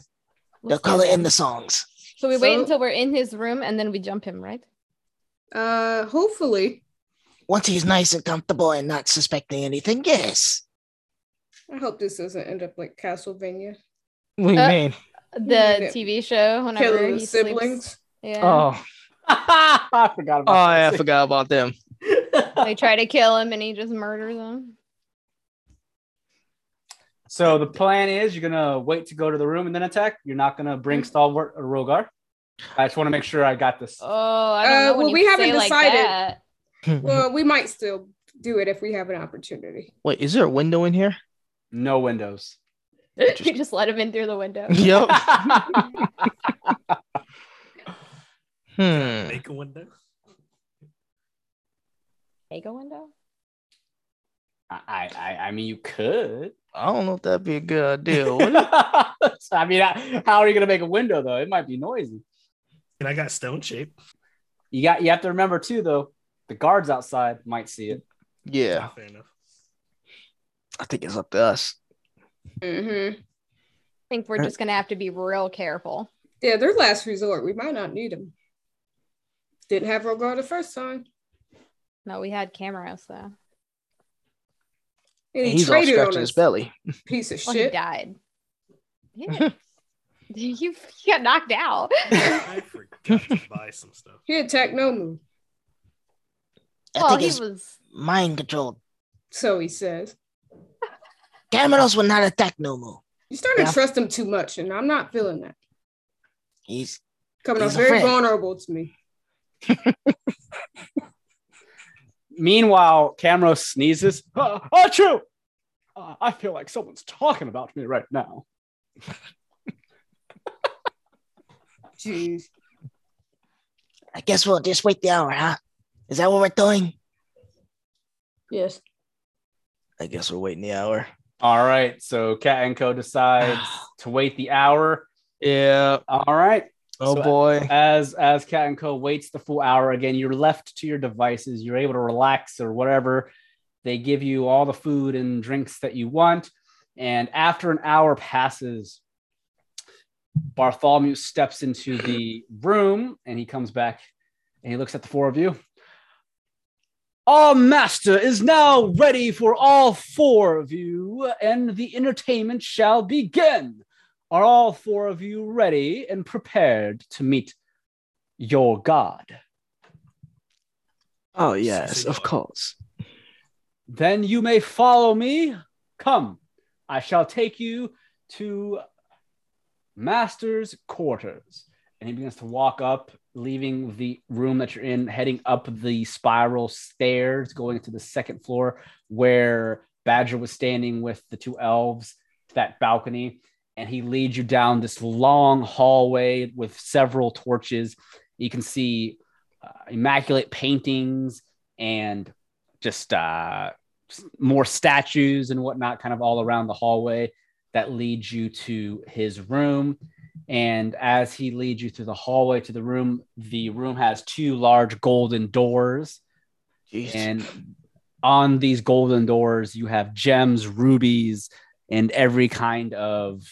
They'll call it in the songs. So we wait until we're in his room and then we jump him, right? Uh, hopefully. Once he's nice and comfortable and not suspecting anything, yes. I hope this doesn't end up like Castlevania. what do you Uh, mean? The TV show, whenever Killing he siblings. Sleeps. Yeah. Oh, I forgot about. oh, about yeah, I forgot about them. They try to kill him and he just murders them. So the plan is you're gonna wait to go to the room and then attack. You're not gonna bring Mm. Stalwart or Rogar. I just want to make sure I got this. Oh, I don't Uh, know. when well, we haven't say like decided. Well, we might still do it if we have an opportunity. Wait, is there a window in here? No windows. you just let him in through the window. Yep. Hmm. Make a window. Take a window. I, I I mean you could. I don't know if that'd be a good idea. would? I mean, I- how are you gonna make a window though? It might be noisy. And I got stone shape. You got you have to remember too though. The guards outside might see it. yeah, Fair enough. I think it's up to us. Mm-hmm. I think we're just gonna have to be real careful. Yeah, their last resort. We might not need them. Didn't have Rogar the first time. No, we had Camrose though. And he He's all traded on scratching us. his belly. Piece of Well, he died. Yeah. you, you got knocked out. I forgot to buy some stuff. He attacked Nomu. I well, he was. mind controlled. So he says. Camrose will not attack no more. You're starting Yeah. to trust him too much, and I'm not feeling that. He's Coming off He's a very friend. vulnerable to me. Meanwhile, Camrose sneezes. Uh, achoo! Uh, I feel like someone's talking about me right now. Jeez. I guess we'll just wait the hour, huh? Is that what we're doing? Yes. I guess we're waiting the hour. All right. So Cat and Co decides to wait the hour. Yeah. All right. Oh So- boy. As as Cat and Co waits the full hour again, you're left to your devices. You're able to relax or whatever. They give you all the food and drinks that you want. And after an hour passes, Bartholomew steps into the room and he comes back and he looks at the four of you. Our master is now ready for all four of you, and the entertainment shall begin. Are all four of you ready and prepared to meet your God? Oh yes, of course. Then you may follow me. Come, I shall take you to Master's quarters. And he begins to walk up, leaving the room that you're in, heading up the spiral stairs, going to the second floor where Badger was standing with the two elves, that balcony. And he leads you down this long hallway with several torches. You can see uh, immaculate paintings and just uh, more statues and whatnot, kind of all around the hallway that leads you to his room. And as he leads you through the hallway to the room, the room has two large golden doors. Jeez. And on these golden doors, you have gems, rubies, and every kind of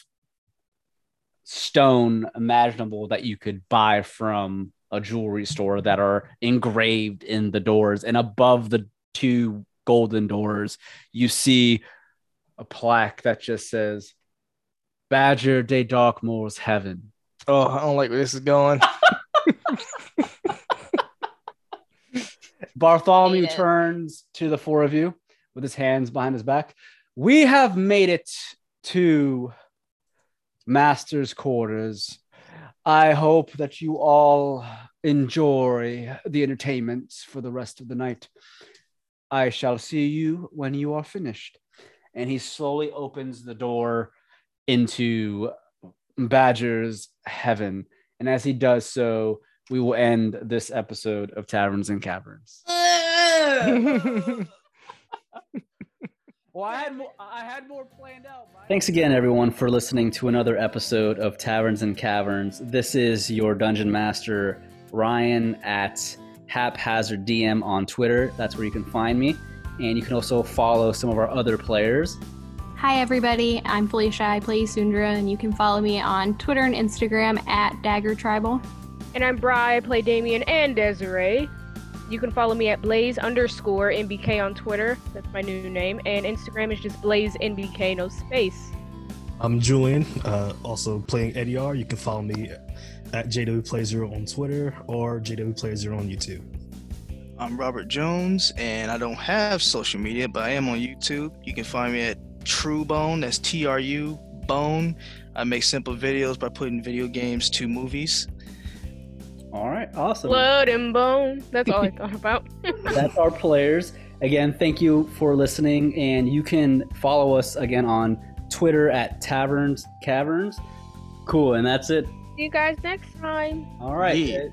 stone imaginable that you could buy from a jewelry store that are engraved in the doors. And above the two golden doors, you see a plaque that just says Badger de Darkmoor's Heaven. oh, I don't like where this is going. Bartholomew Hate turns to the four of you with his hands behind his back. We have made it to Master's quarters. I hope that you all enjoy the entertainments for the rest of the night. I shall see you when you are finished. And he slowly opens the door into Badger's heaven. And as he does so, we will end this episode of Taverns and Caverns. Well, I had more, I had more planned out. Thanks again, everyone, for listening to another episode of Taverns and Caverns. This is your dungeon master, Ryan at Haphazard DM on Twitter. That's where you can find me. And you can also follow some of our other players. Hi, everybody. I'm Felicia. I play Sundra, and you can follow me on Twitter and Instagram at Dagger Tribal. And I'm Bri. I play Damien and Desiree. You can follow me at Blaze underscore NBK on Twitter. That's my new name. And Instagram is just Blaze NBK, no space. I'm Julian, uh, also playing Ediar. You can follow me at JWPlay0 on Twitter or JWPlay0 on YouTube. I'm Robert Jones, and I don't have social media, but I am on YouTube. You can find me at True Bone. That's T R U Bone. I make simple videos by putting video games to movies. All right, awesome. Blood and bone. That's all I thought about. That's our players. Again, thank you for listening. And you can follow us again on Twitter at Taverns Caverns. Cool. And that's it. See you guys next time. All right. Yeah.